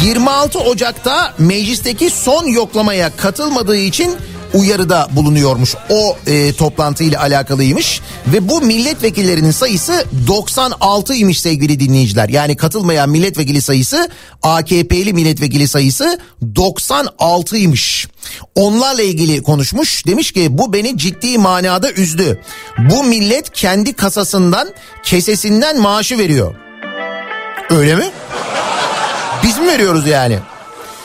de 26 Ocak'ta meclisteki son yoklamaya katılmadığı için uyarıda bulunuyormuş. O e, toplantıyla alakalıymış ve bu milletvekillerinin sayısı 96'ymış sevgili dinleyiciler. Yani katılmayan milletvekili sayısı AKP'li milletvekili sayısı 96'ymış. Onlarla ilgili konuşmuş. Demiş ki bu beni ciddi manada üzdü. Bu millet kendi kasasından kesesinden maaşı veriyor. Öyle mi? Biz mi veriyoruz yani?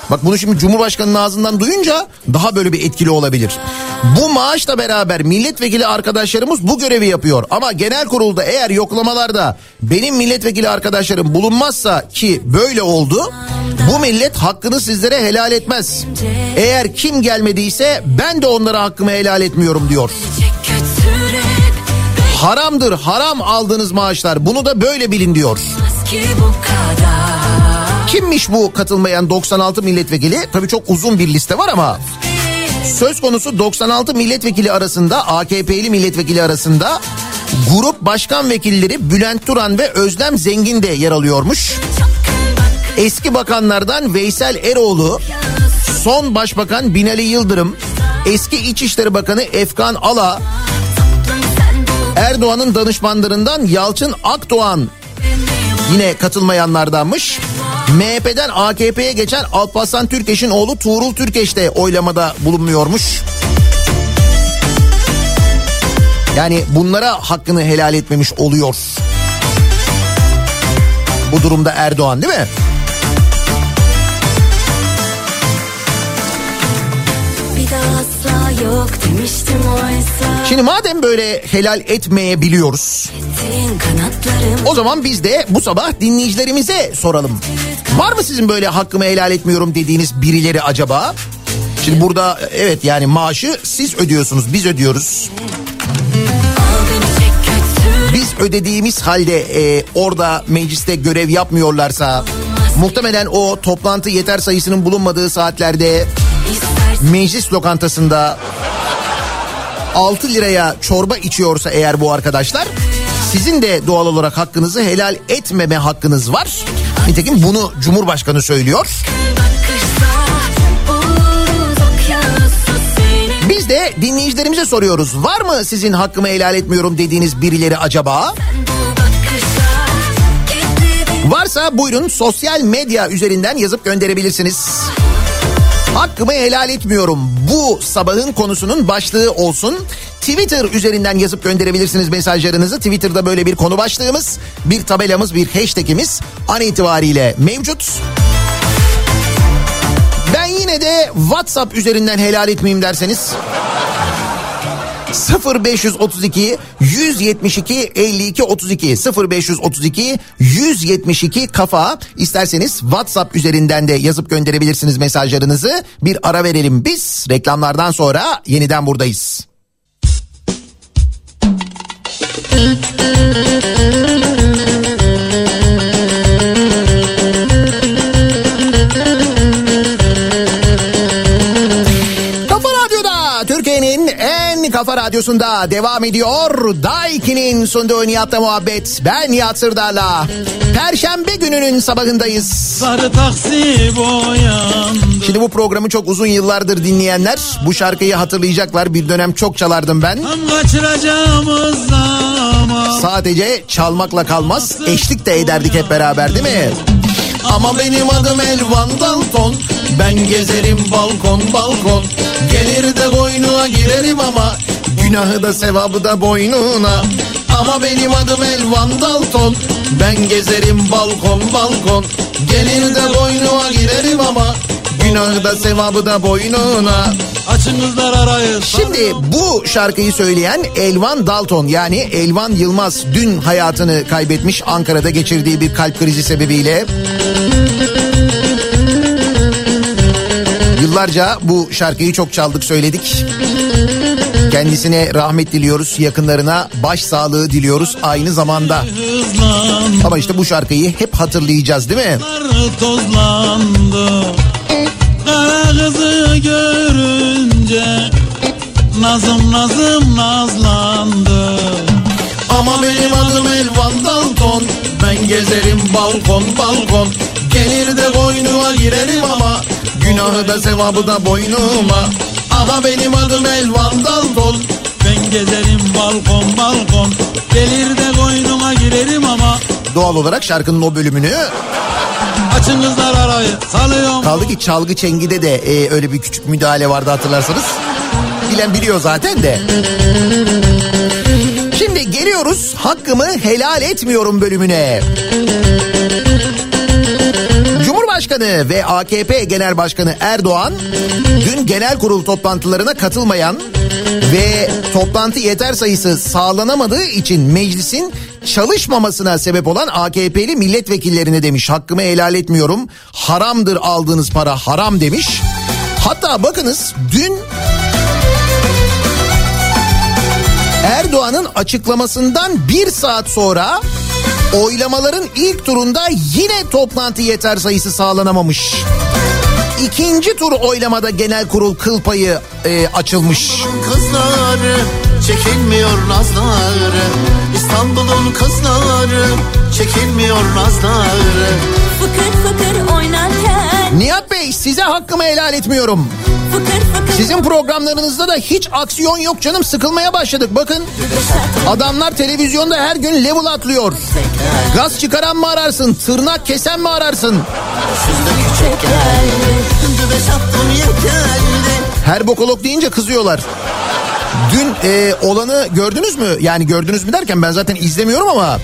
Bak bunu şimdi Cumhurbaşkanı'nın ağzından duyunca daha böyle bir etkili olabilir. Bu maaşla beraber milletvekili arkadaşlarımız bu görevi yapıyor. Ama genel kurulda eğer yoklamalarda benim milletvekili arkadaşlarım bulunmazsa ki böyle oldu. Bu millet hakkını sizlere helal etmez. Eğer kim gelmediyse ben de onlara hakkımı helal etmiyorum diyor. Haramdır haram aldığınız maaşlar bunu da böyle bilin diyor. Kimmiş bu katılmayan 96 milletvekili? Tabii çok uzun bir liste var ama söz konusu 96 milletvekili arasında AKP'li milletvekili arasında grup başkan vekilleri Bülent Turan ve Özlem Zengin de yer alıyormuş. Eski bakanlardan Veysel Eroğlu, son başbakan Binali Yıldırım, eski İçişleri Bakanı Efkan Ala, Erdoğan'ın danışmanlarından Yalçın Akdoğan yine katılmayanlardanmış. MHP'den AKP'ye geçen Alparslan Türkeş'in oğlu Tuğrul Türkeş de oylamada bulunmuyormuş. Yani bunlara hakkını helal etmemiş oluyor. Bu durumda Erdoğan değil mi? Bir daha Şimdi madem böyle helal etmeyebiliyoruz. O zaman biz de bu sabah dinleyicilerimize soralım. Var mı sizin böyle hakkımı helal etmiyorum dediğiniz birileri acaba? Şimdi burada evet yani maaşı siz ödüyorsunuz biz ödüyoruz. Biz ödediğimiz halde e, orada mecliste görev yapmıyorlarsa muhtemelen o toplantı yeter sayısının bulunmadığı saatlerde meclis lokantasında 6 liraya çorba içiyorsa eğer bu arkadaşlar sizin de doğal olarak hakkınızı helal etmeme hakkınız var. Nitekim bunu Cumhurbaşkanı söylüyor. Biz de dinleyicilerimize soruyoruz. Var mı sizin hakkımı helal etmiyorum dediğiniz birileri acaba? Varsa buyurun sosyal medya üzerinden yazıp gönderebilirsiniz. Hakkımı helal etmiyorum. Bu sabahın konusunun başlığı olsun. Twitter üzerinden yazıp gönderebilirsiniz mesajlarınızı. Twitter'da böyle bir konu başlığımız, bir tabelamız, bir hashtagimiz an itibariyle mevcut. Ben yine de WhatsApp üzerinden helal etmeyeyim derseniz 0532 172 52 32 0532 172 kafa isterseniz WhatsApp üzerinden de yazıp gönderebilirsiniz mesajlarınızı. Bir ara verelim biz. Reklamlardan sonra yeniden buradayız. Kafa kafa radyosunda devam ediyor. Daiki'nin sunduğu Nihat'la muhabbet. Ben Nihat Sırdar'la. Perşembe gününün sabahındayız. Sarı taksi boyandı. Şimdi bu programı çok uzun yıllardır dinleyenler bu şarkıyı hatırlayacaklar. Bir dönem çok çalardım ben. Tam kaçıracağımız zaman. Sadece çalmakla kalmaz, eşlik de ederdik hep beraber değil mi? Ama benim adım Elvan Dalton. Ben gezerim balkon balkon. Gelir de boynuna girerim ama Günahı da sevabı da boynuna. Ama benim adım Elvan Dalton. Ben gezerim balkon balkon. Gelir de boynuna girerim ama Günahı da sevabı da boynuna Açın kızlar arayı. Şimdi bu şarkıyı söyleyen Elvan Dalton yani Elvan Yılmaz dün hayatını kaybetmiş Ankara'da geçirdiği bir kalp krizi sebebiyle. Yıllarca bu şarkıyı çok çaldık söyledik. Kendisine rahmet diliyoruz, yakınlarına baş sağlığı diliyoruz aynı zamanda. Ama işte bu şarkıyı hep hatırlayacağız değil mi? Tozlandı. Kızı görünce Nazım nazım nazlandı. Ama benim adım Elvan Dalton Ben gezerim balkon balkon Gelir de boynuma girerim ama Günahı da sevabı da boynuma Ama benim adım Elvan Dalton Ben gezerim balkon balkon. Gelir de koynuma girerim ama. Doğal olarak şarkının o bölümünü Açın kızlar arayı. Salıyorum. kaldı ki çalgı çengide de e, öyle bir küçük müdahale vardı hatırlarsanız. Bilen biliyor zaten de. Şimdi geliyoruz hakkımı helal etmiyorum bölümüne. Cumhurbaşkanı ve AKP Genel Başkanı Erdoğan dün genel kurul toplantılarına katılmayan ve toplantı yeter sayısı sağlanamadığı için meclisin çalışmamasına sebep olan AKP'li milletvekillerine demiş hakkımı helal etmiyorum haramdır aldığınız para haram demiş. Hatta bakınız dün Erdoğan'ın açıklamasından bir saat sonra oylamaların ilk turunda yine toplantı yeter sayısı sağlanamamış. İkinci tur oylamada genel kurul kıl payı e, açılmış. Kızları çekinmiyor nazları İstanbul'un kızları çekinmiyor nazları Fıkır fıkır oynarken Nihat Bey size hakkımı helal etmiyorum. Sizin programlarınızda da hiç aksiyon yok canım sıkılmaya başladık bakın. Adamlar televizyonda her gün level atlıyor. Gaz çıkaran mı ararsın tırnak kesen mi ararsın? Her bokolog deyince kızıyorlar. Dün e, olanı gördünüz mü? Yani gördünüz mü derken ben zaten izlemiyorum ama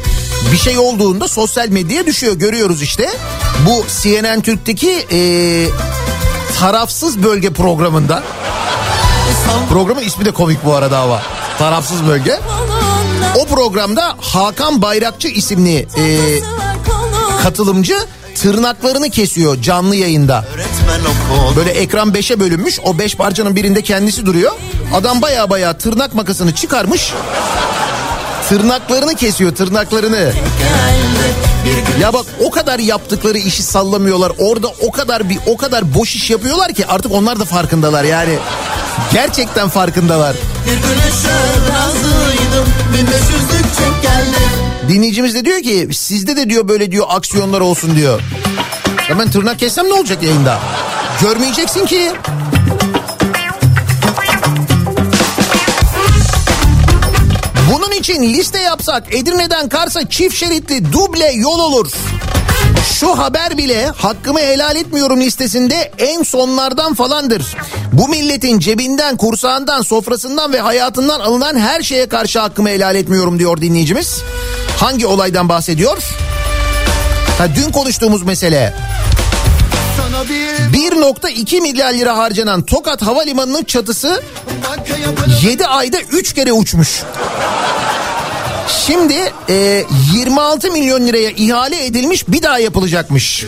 bir şey olduğunda sosyal medyaya düşüyor. Görüyoruz işte. Bu CNN Türk'teki e, tarafsız bölge programında. Programın ismi de komik bu arada ama. Tarafsız bölge. O programda Hakan Bayrakçı isimli e, katılımcı tırnaklarını kesiyor canlı yayında. Böyle ekran 5'e bölünmüş. O 5 parçanın birinde kendisi duruyor. Adam baya baya tırnak makasını çıkarmış. Tırnaklarını kesiyor tırnaklarını. Ya bak o kadar yaptıkları işi sallamıyorlar. Orada o kadar bir o kadar boş iş yapıyorlar ki artık onlar da farkındalar yani. Gerçekten farkındalar. Bir güneşe razıydım 1500'lük çek geldi Dinleyicimiz de diyor ki sizde de diyor böyle diyor aksiyonlar olsun diyor. Ya ben tırnak kessem ne olacak yayında? Görmeyeceksin ki. İçin liste yapsak Edirne'den Kars'a çift şeritli duble yol olur. Şu haber bile hakkımı helal etmiyorum listesinde en sonlardan falandır. Bu milletin cebinden, kursağından, sofrasından ve hayatından alınan her şeye karşı hakkımı helal etmiyorum diyor dinleyicimiz. Hangi olaydan bahsediyor? Ha, dün konuştuğumuz mesele. Sana bir 1.2 milyar lira harcanan Tokat Havalimanı'nın çatısı 7 ayda 3 kere uçmuş. Şimdi e, 26 milyon liraya ihale edilmiş bir daha yapılacakmış.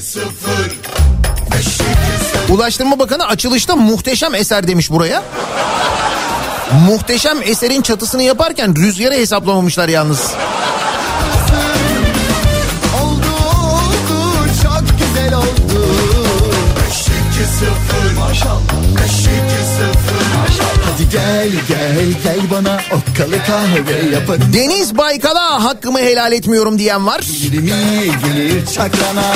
Ulaştırma Bakanı açılışta muhteşem eser demiş buraya. Muhteşem eserin çatısını yaparken rüzgarı hesaplamamışlar yalnız. Bana okkalı kahve yaparım. Deniz Baykal'a hakkımı helal etmiyorum diyen var. Yirmi gelir çakrana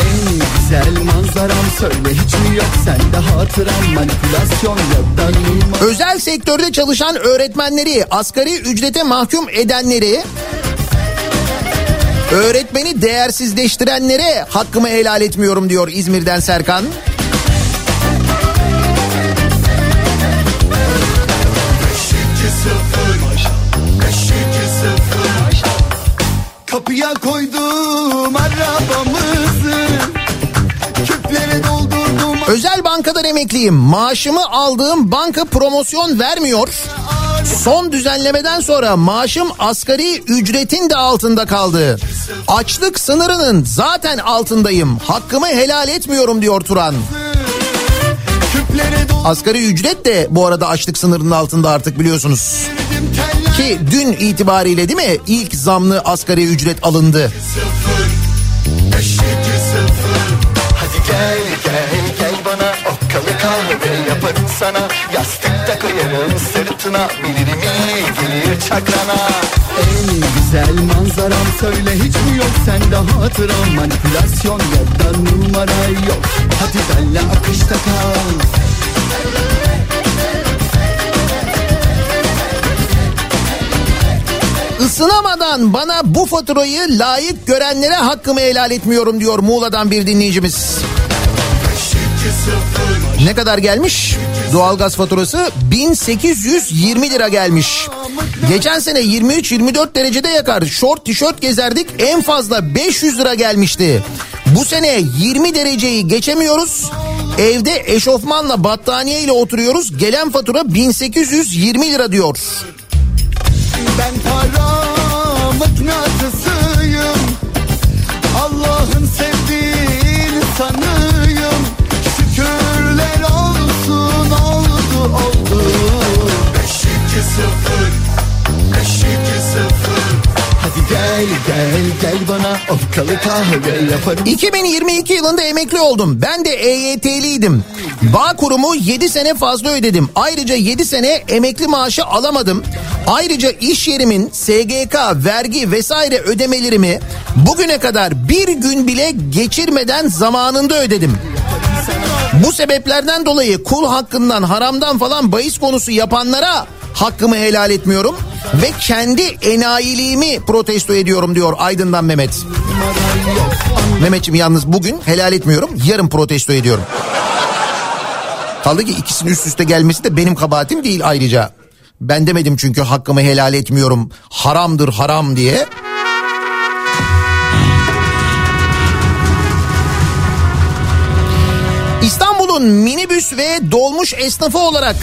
En güzel manzaram söyle hiç mi yok sende hatıram manipülasyon numara Özel sektörde çalışan öğretmenleri asgari ücrete mahkum edenleri öğretmeni değersizleştirenlere hakkımı helal etmiyorum diyor İzmir'den Serkan. Kapıya koydum arabamızı Küplere doldurdum Özel bankadan emekliyim. Maaşımı aldığım banka promosyon vermiyor. Son düzenlemeden sonra maaşım asgari ücretin de altında kaldı. Açlık sınırının zaten altındayım. Hakkımı helal etmiyorum diyor Turan. Asgari ücret de bu arada açlık sınırının altında artık biliyorsunuz. Ki dün itibariyle değil mi? İlk zamlı asgari ücret alındı. Hadi gel gel gel bana okkalı kahve yaparım sana. Yastıkta koyarım sırtına bilirim iyi gelir çakrana. En güzel manzaram söyle hiç mi yok sende hatıram Manipülasyon ya da numara yok. Hadi benle akışta kal Isınamadan bana bu faturayı layık görenlere hakkımı helal etmiyorum diyor Muğla'dan bir dinleyicimiz. Ne kadar gelmiş? Doğalgaz faturası 1820 lira gelmiş. Geçen sene 23-24 derecede yakar. Şort tişört gezerdik en fazla 500 lira gelmişti. Bu sene 20 dereceyi geçemiyoruz. Evde eşofmanla battaniye ile oturuyoruz. Gelen fatura 1820 lira diyor. Ben para mıknatısıyım gel bana okkalı kahve yaparım 2022 yılında emekli oldum. Ben de EYT'liydim. Bağ kurumu 7 sene fazla ödedim. Ayrıca 7 sene emekli maaşı alamadım. Ayrıca iş yerimin SGK, vergi vesaire ödemelerimi bugüne kadar bir gün bile geçirmeden zamanında ödedim. Bu sebeplerden dolayı kul hakkından haramdan falan bahis konusu yapanlara hakkımı helal etmiyorum ve kendi enayiliğimi protesto ediyorum diyor Aydın'dan Mehmet. Mehmetciğim yalnız bugün helal etmiyorum yarın protesto ediyorum. Kaldı ki ikisinin üst üste gelmesi de benim kabahatim değil ayrıca. Ben demedim çünkü hakkımı helal etmiyorum haramdır haram diye. Minibüs ve dolmuş esnafı olarak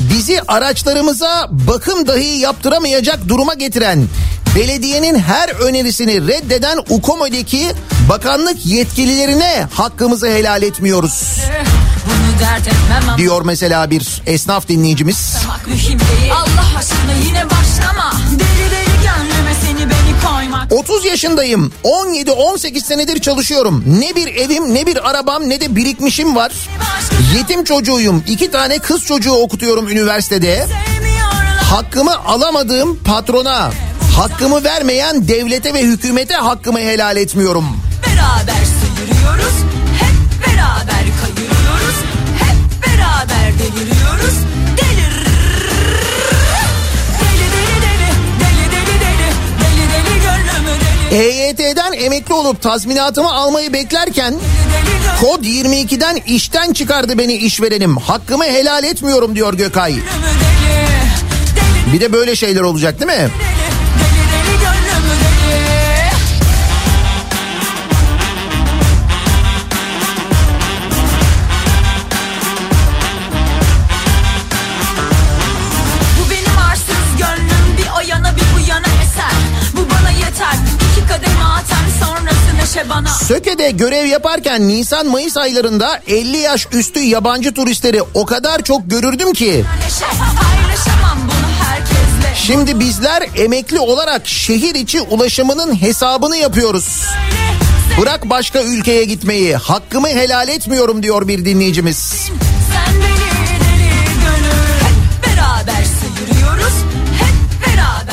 bizi araçlarımıza bakım dahi yaptıramayacak duruma getiren belediyenin her önerisini reddeden UKOMO'daki bakanlık yetkililerine hakkımızı helal etmiyoruz. Bunu dert etmem ama Diyor mesela bir esnaf dinleyicimiz. Allah aşkına yine başlama Deli deli 30 yaşındayım. 17-18 senedir çalışıyorum. Ne bir evim ne bir arabam ne de birikmişim var. Yetim çocuğuyum. İki tane kız çocuğu okutuyorum üniversitede. Hakkımı alamadığım patrona, hakkımı vermeyen devlete ve hükümete hakkımı helal etmiyorum. Beraber sıyırıyoruz EYT'den emekli olup tazminatımı almayı beklerken kod 22'den işten çıkardı beni işverenim. Hakkımı helal etmiyorum diyor Gökay. Bir de böyle şeyler olacak değil mi? Rize'de görev yaparken Nisan-Mayıs aylarında 50 yaş üstü yabancı turistleri o kadar çok görürdüm ki Şimdi bizler emekli olarak şehir içi ulaşımının hesabını yapıyoruz. Bırak başka ülkeye gitmeyi hakkımı helal etmiyorum diyor bir dinleyicimiz. Sen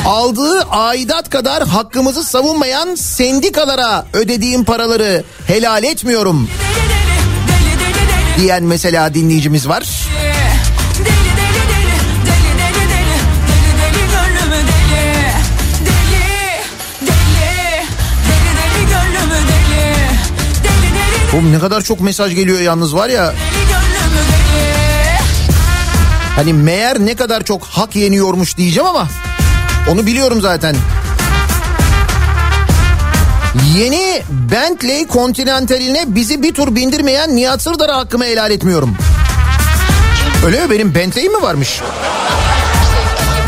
Aldığı aidat kadar hakkımızı savunmayan sendikalara ödediğim paraları helal etmiyorum diyen mesela dinleyicimiz var. Oğlum ne kadar çok mesaj geliyor yalnız var ya. Hani meğer ne kadar çok hak yeniyormuş diyeceğim ama onu biliyorum zaten. Yeni Bentley Continental'ine bizi bir tur bindirmeyen Nihat Sırdar'a hakkımı helal etmiyorum. Öyle mi? Benim Bentley'im mi varmış?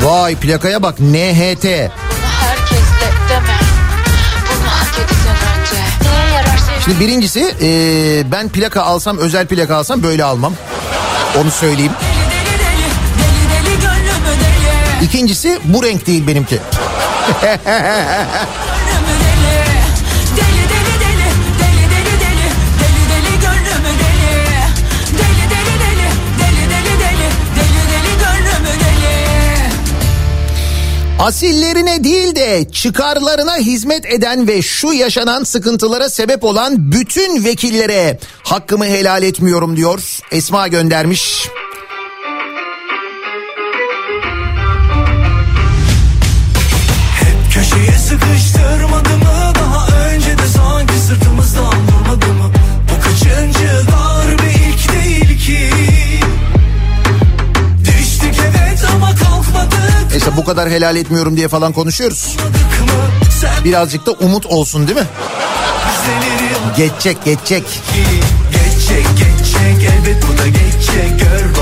Vay plakaya bak NHT. Şimdi birincisi eee, ben plaka alsam özel plaka alsam böyle almam. Onu söyleyeyim. Deli Deli deli gönlümü deli Asillerine değil de çıkarlarına hizmet eden ve şu yaşanan sıkıntılara sebep olan bütün vekillere hakkımı helal etmiyorum diyor. Esma göndermiş. Köşeye bu kadar helal etmiyorum diye falan konuşuyoruz. Birazcık da umut olsun değil mi? Geçecek geçecek. Geçecek geçecek elbet bu da geçecek Gör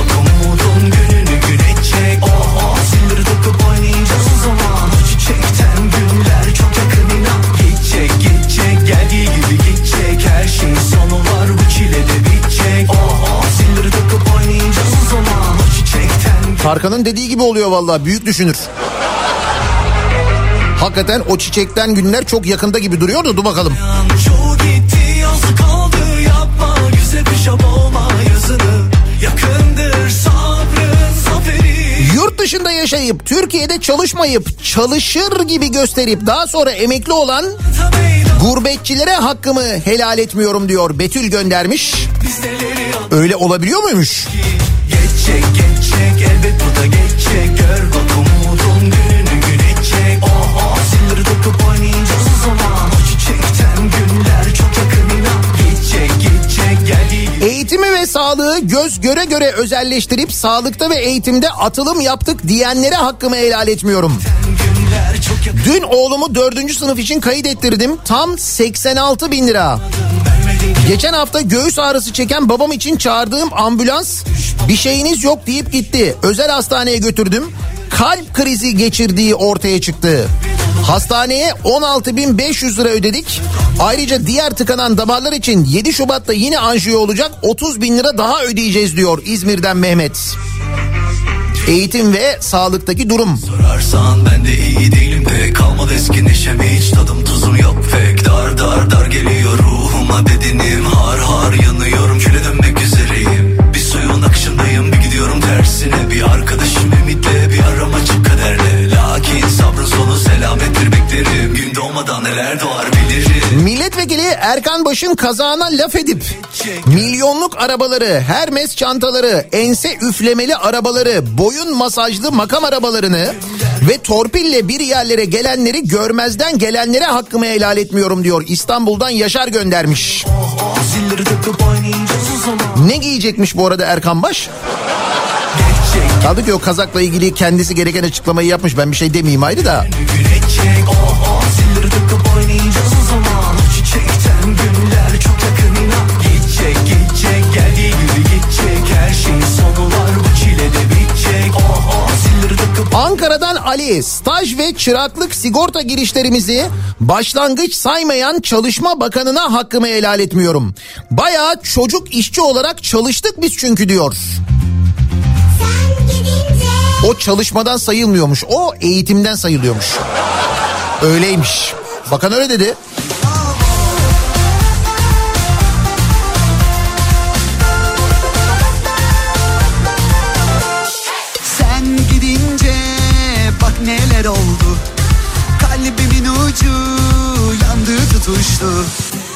Tarkan'ın dediği gibi oluyor vallahi büyük düşünür. Hakikaten o çiçekten günler çok yakında gibi duruyor da dur bakalım. Çoğu gitti yazı kaldı yapma Güzel bir şap olma yazını Yakındır sabrın zaferi Yurt dışında yaşayıp Türkiye'de çalışmayıp çalışır gibi gösterip daha sonra emekli olan gurbetçilere hakkımı helal etmiyorum diyor Betül göndermiş. Öyle olabiliyor muymuş? Geçecek geçecek elbet bu da geçecek Gör bak umudun gününü güneşecek Oh oh sindir dokup oynayacağız o zaman O çiçekten günler çok yakın inan Geçecek geçecek gibi Eğitimi ve sağlığı göz göre göre özelleştirip sağlıkta ve eğitimde atılım yaptık diyenlere hakkımı helal etmiyorum. Dün oğlumu dördüncü sınıf için kayıt ettirdim. Tam 86 bin lira. Geçen hafta göğüs ağrısı çeken babam için çağırdığım ambulans bir şeyiniz yok deyip gitti. Özel hastaneye götürdüm. Kalp krizi geçirdiği ortaya çıktı. Hastaneye 16.500 lira ödedik. Ayrıca diğer tıkanan damarlar için 7 Şubat'ta yine anjiyo olacak 30 bin lira daha ödeyeceğiz diyor İzmir'den Mehmet. Eğitim ve sağlıktaki durum. Sorarsan ben de iyi değilim pek Kalmadı eski neşem. Hiç tadım tuzum yok pek. Dar dar dar geliyor ruhuma bedenim Har har yanıyorum küle dönmek üzereyim Bir suyun akışındayım bir gidiyorum tersine. Bir arkadaşım sonu selamettir beklerim Gün doğmadan neler doğar bilirim Milletvekili Erkan Baş'ın kazağına laf edip milyonluk arabaları, Hermes çantaları, ense üflemeli arabaları, boyun masajlı makam arabalarını ve torpille bir yerlere gelenleri görmezden gelenlere hakkımı helal etmiyorum diyor. İstanbul'dan Yaşar göndermiş. Ne giyecekmiş bu arada Erkan Baş? Kaldı ki o kazakla ilgili kendisi gereken açıklamayı yapmış. Ben bir şey demeyeyim ayrı da. Ankara'dan Ali staj ve çıraklık sigorta girişlerimizi başlangıç saymayan çalışma bakanına hakkımı helal etmiyorum. Bayağı çocuk işçi olarak çalıştık biz çünkü diyor. O çalışmadan sayılmıyormuş. O eğitimden sayılıyormuş. Öyleymiş. Bakan öyle dedi. Sen gidince bak neler oldu Kalbimin ucu yandı tutuştu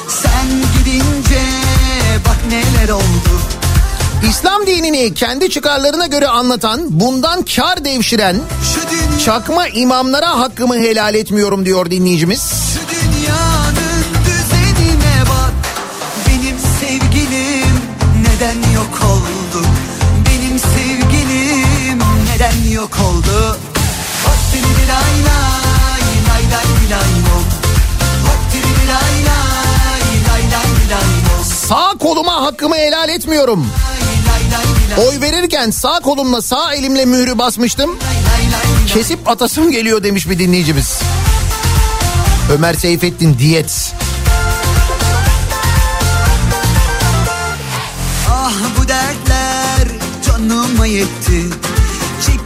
Sen gidince bak neler oldu İslam dinini kendi çıkarlarına göre anlatan, bundan kar devşiren çakma imamlara hakkımı helal etmiyorum diyor dinleyicimiz. Şu hakkımı helal etmiyorum. Oy verirken sağ kolumla sağ elimle mührü basmıştım. Kesip atasım geliyor demiş bir dinleyicimiz. Ömer Seyfettin diyet. Ah bu dertler canıma yetti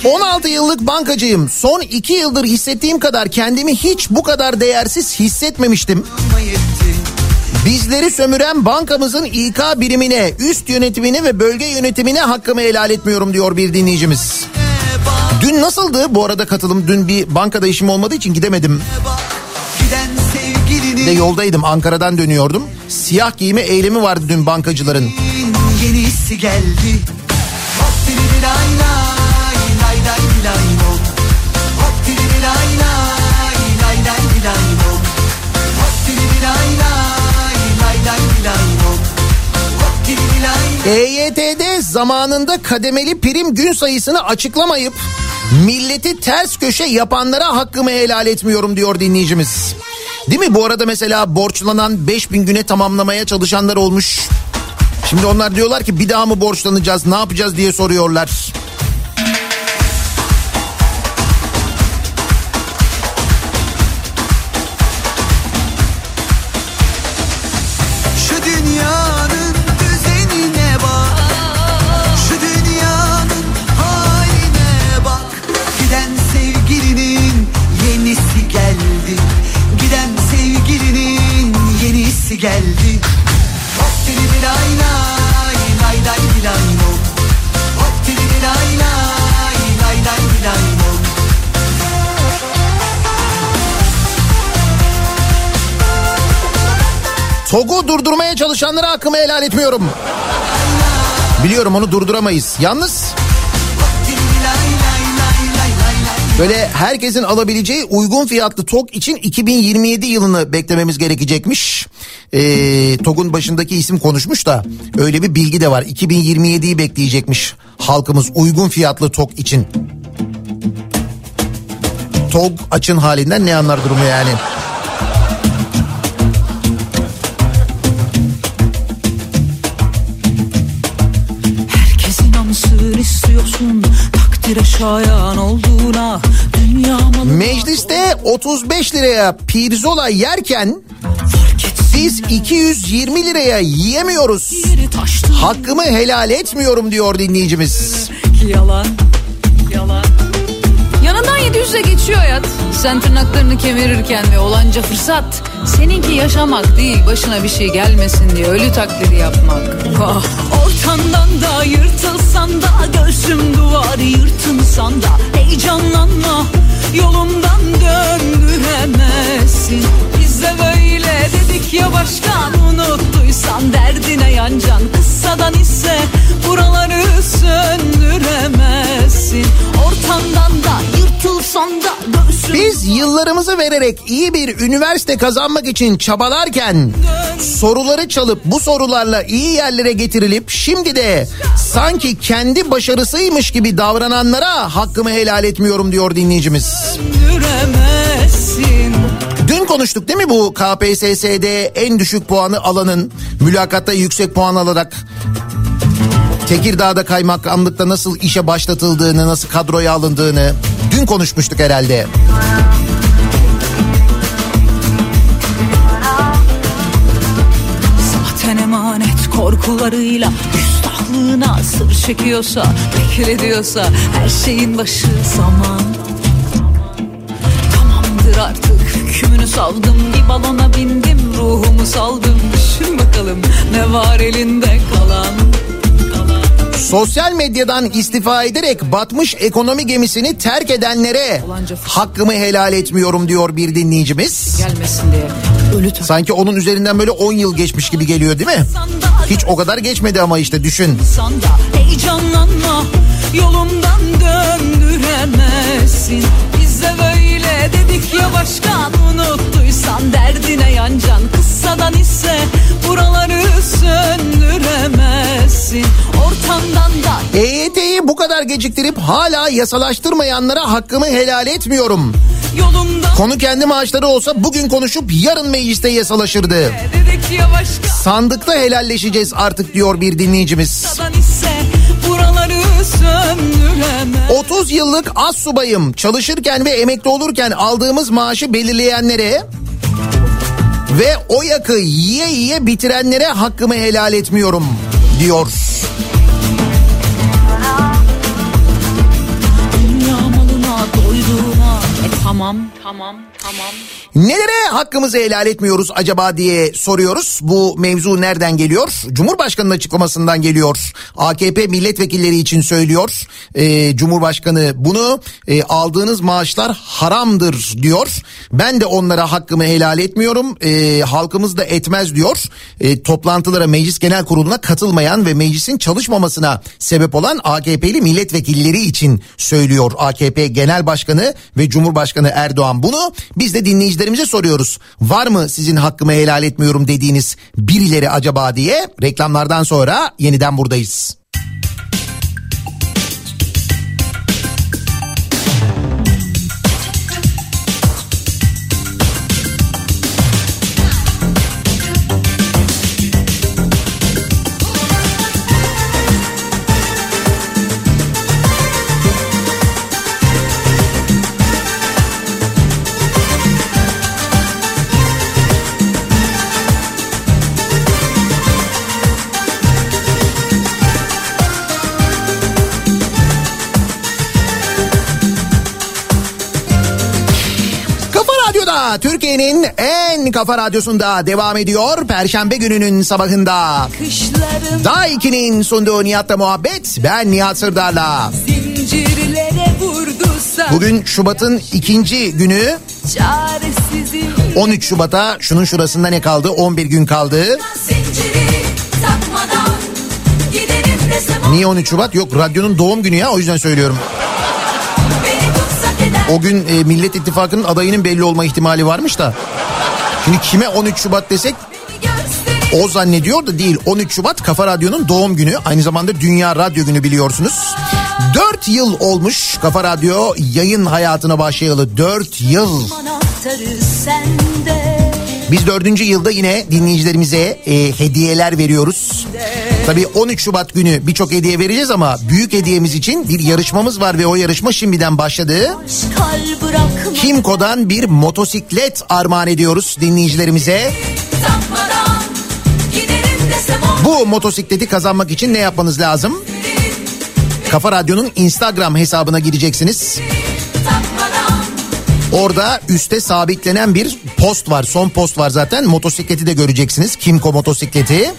16 yıllık bankacıyım. Son 2 yıldır hissettiğim kadar kendimi hiç bu kadar değersiz hissetmemiştim. Bizleri sömüren bankamızın İK birimine, üst yönetimine ve bölge yönetimine hakkımı helal etmiyorum diyor bir dinleyicimiz. Dün nasıldı bu arada katılım? Dün bir bankada işim olmadığı için gidemedim. Bir de yoldaydım Ankara'dan dönüyordum. Siyah giyme eylemi vardı dün bankacıların. yenisi geldi EYT'de zamanında kademeli prim gün sayısını açıklamayıp milleti ters köşe yapanlara hakkımı helal etmiyorum diyor dinleyicimiz. Değil mi? Bu arada mesela borçlanan 5000 güne tamamlamaya çalışanlar olmuş. Şimdi onlar diyorlar ki bir daha mı borçlanacağız ne yapacağız diye soruyorlar. Geldi Hop diri lay lay lay lay lay lom. Hop diri lay lay lay lay lay lom. TOG'u durdurmaya çalışanlara hakkımı helal etmiyorum. Biliyorum onu durduramayız. Yalnız böyle herkesin alabileceği uygun fiyatlı TOG için 2027 yılını beklememiz gerekecekmiş. Ee, TOG'un başındaki isim konuşmuş da öyle bir bilgi de var. 2027'yi bekleyecekmiş halkımız uygun fiyatlı TOG için. TOG açın halinden ne anlar durumu yani. Herkes inansın istiyorsun takdire şayan olduğuna dünya malı Mecliste 35 liraya pirzola yerken biz 220 liraya yiyemiyoruz. Hakkımı helal etmiyorum diyor dinleyicimiz. yalan yalan 700'e geçiyor hayat. Sen tırnaklarını kemirirken ve olanca fırsat. Seninki yaşamak değil başına bir şey gelmesin diye ölü taklidi yapmak. Ah, Ortandan da yırtılsan da göğsüm duvarı yırtınsan da heyecanlanma yolundan döndüremezsin. Biz de böyle dedik ya başkan unuttuysan derdine yancan kıssadan ise buraları söndüremezsin. Ortandan da yırtılsan da göğsüm Biz yıllarımızı vererek iyi bir üniversite kazanmak için çabalarken soruları çalıp bu sorularla iyi yerlere getirilip şimdi de sanki kendi başarısıymış gibi davrananlara hakkımı helal etmiyorum diyor dinleyicimiz. Dün konuştuk değil mi bu KPSS'de en düşük puanı alanın mülakatta yüksek puan alarak Tekirdağ'da kaymakamlıkta nasıl işe başlatıldığını, nasıl kadroya alındığını dün konuşmuştuk herhalde. Zaten emanet korkularıyla Küstahlığına sır çekiyorsa Bekle diyorsa her şeyin başı zaman Tamamdır artık hükmünü savdım Bir balona bindim ruhumu saldım Düşün bakalım ne var elinde kalan Sosyal medyadan istifa ederek batmış ekonomi gemisini terk edenlere hakkımı helal etmiyorum diyor bir dinleyicimiz. Gelmesin diye ölü Sanki onun üzerinden böyle 10 yıl geçmiş gibi geliyor değil mi? Hiç o kadar geçmedi ama işte düşün. Heyecanlanma yolumdan döndüremezsin Bize böyle dedik ya başkan unuttuysan derdine yancan Kıssadan ise buraları söndüremezsin Ortamdan da EYT'yi bu kadar geciktirip hala yasalaştırmayanlara hakkımı helal etmiyorum. yolumdan Konu kendi maaşları olsa bugün konuşup yarın mecliste yasalaşırdı. dedik ya başkan Sandıkta helalleşeceğiz artık diyor bir dinleyicimiz. İse buraları söndüremez 30 yıllık az subayım. Çalışırken ve emekli olurken aldığımız maaşı belirleyenlere ve o yakı yiye yiye bitirenlere hakkımı helal etmiyorum diyor. E tamam tamam tamam Nelere hakkımızı helal etmiyoruz acaba diye soruyoruz. Bu mevzu nereden geliyor? Cumhurbaşkanının açıklamasından geliyor. AKP milletvekilleri için söylüyor. Ee, Cumhurbaşkanı bunu e, aldığınız maaşlar haramdır diyor. Ben de onlara hakkımı helal etmiyorum. Ee, halkımız da etmez diyor. Ee, toplantılara meclis genel kuruluna katılmayan ve meclisin çalışmamasına sebep olan AKP'li milletvekilleri için söylüyor AKP Genel Başkanı ve Cumhurbaşkanı Erdoğan bunu. Biz de dinleyicilerimize soruyoruz. Var mı sizin hakkımı helal etmiyorum dediğiniz birileri acaba diye reklamlardan sonra yeniden buradayız. Radyo'da Türkiye'nin en kafa radyosunda devam ediyor. Perşembe gününün sabahında. Kışların Daha 2'nin sunduğu Nihat'la muhabbet. Ben Nihat Sırdar'la. Bugün Şubat'ın ikinci günü. Çaresizim 13 Şubat'a şunun şurasında ne kaldı? 11 gün kaldı. Niye 13 Şubat? Yok radyonun doğum günü ya o yüzden söylüyorum. O gün e, Millet İttifakı'nın adayının belli olma ihtimali varmış da. Şimdi kime 13 Şubat desek o zannediyor da değil. 13 Şubat Kafa Radyo'nun doğum günü. Aynı zamanda Dünya Radyo Günü biliyorsunuz. 4 yıl olmuş Kafa Radyo yayın hayatına başlayalı. 4 yıl. Biz dördüncü yılda yine dinleyicilerimize e, hediyeler veriyoruz. Tabii 13 Şubat günü birçok hediye vereceğiz ama büyük hediyemiz için bir yarışmamız var ve o yarışma şimdiden başladı. Kimco'dan bir motosiklet armağan ediyoruz dinleyicilerimize. Bu motosikleti kazanmak için ne yapmanız lazım? Kafa Radyo'nun Instagram hesabına gireceksiniz. Orada üste sabitlenen bir post var. Son post var zaten. Motosikleti de göreceksiniz. Kimco motosikleti.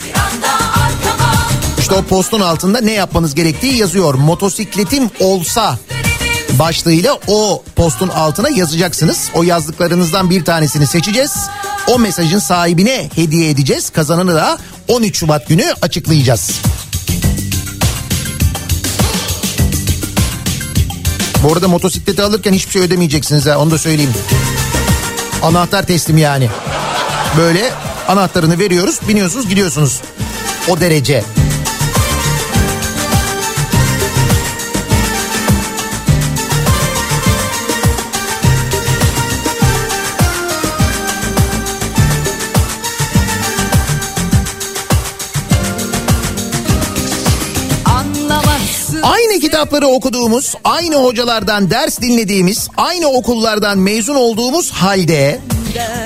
İşte o postun altında ne yapmanız gerektiği yazıyor. Motosikletim olsa başlığıyla o postun altına yazacaksınız. O yazdıklarınızdan bir tanesini seçeceğiz. O mesajın sahibine hediye edeceğiz. Kazananı da 13 Şubat günü açıklayacağız. Bu arada motosikleti alırken hiçbir şey ödemeyeceksiniz ha onu da söyleyeyim. Anahtar teslim yani. Böyle anahtarını veriyoruz biniyorsunuz gidiyorsunuz. O derece. Kitapları okuduğumuz, aynı hocalardan ders dinlediğimiz, aynı okullardan mezun olduğumuz halde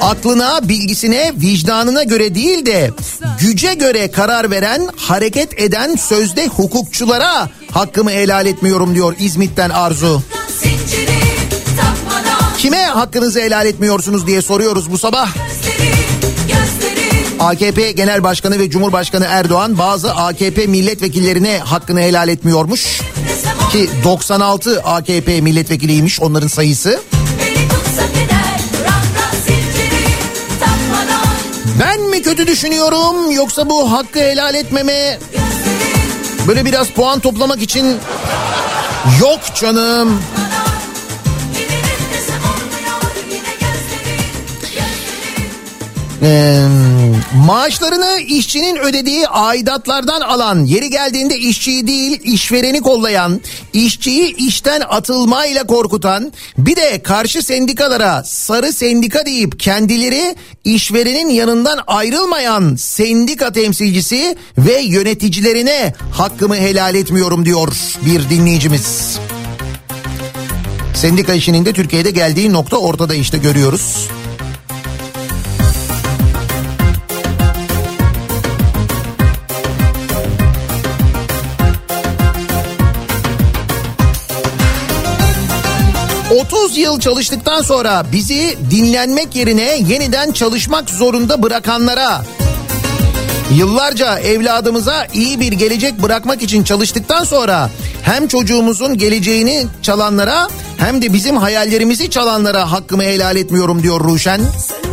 aklına, bilgisine, vicdanına göre değil de güce göre karar veren, hareket eden sözde hukukçulara hakkımı helal etmiyorum diyor İzmit'ten Arzu. Kime hakkınızı helal etmiyorsunuz diye soruyoruz bu sabah. AKP Genel Başkanı ve Cumhurbaşkanı Erdoğan bazı AKP milletvekillerine hakkını helal etmiyormuş. Ki 96 AKP milletvekiliymiş onların sayısı. Ben mi kötü düşünüyorum yoksa bu hakkı helal etmeme böyle biraz puan toplamak için yok canım. Ee, maaşlarını işçinin ödediği aidatlardan alan, yeri geldiğinde işçiyi değil işvereni kollayan, işçiyi işten atılmayla korkutan, bir de karşı sendikalara sarı sendika deyip kendileri işverenin yanından ayrılmayan sendika temsilcisi ve yöneticilerine hakkımı helal etmiyorum diyor bir dinleyicimiz. Sendika işinin de Türkiye'de geldiği nokta ortada işte görüyoruz. 30 yıl çalıştıktan sonra bizi dinlenmek yerine yeniden çalışmak zorunda bırakanlara Yıllarca evladımıza iyi bir gelecek bırakmak için çalıştıktan sonra hem çocuğumuzun geleceğini çalanlara hem de bizim hayallerimizi çalanlara hakkımı helal etmiyorum diyor Ruşen. Sönmüş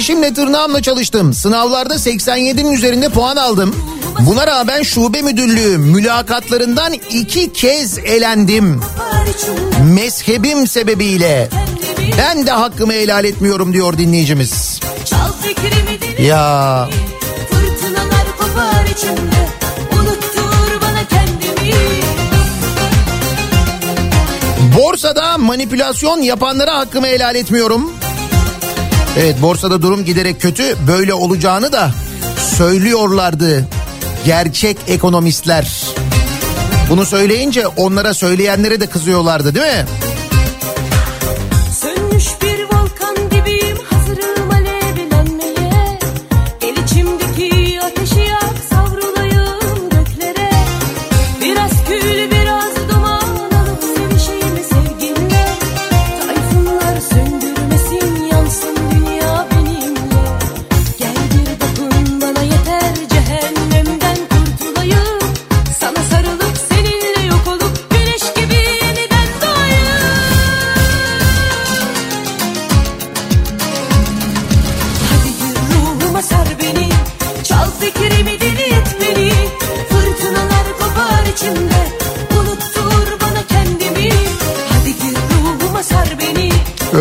dişimle tırnağımla çalıştım. Sınavlarda 87'nin üzerinde puan aldım. Buna rağmen şube müdürlüğü mülakatlarından iki kez elendim. Mezhebim sebebiyle. Ben de hakkımı helal etmiyorum diyor dinleyicimiz. Ya Fırtınalar kopar içimde Unuttur bana kendimi borsada manipülasyon yapanlara hakkımı helal etmiyorum. Evet borsada durum giderek kötü böyle olacağını da söylüyorlardı gerçek ekonomistler. Bunu söyleyince onlara söyleyenlere de kızıyorlardı değil mi?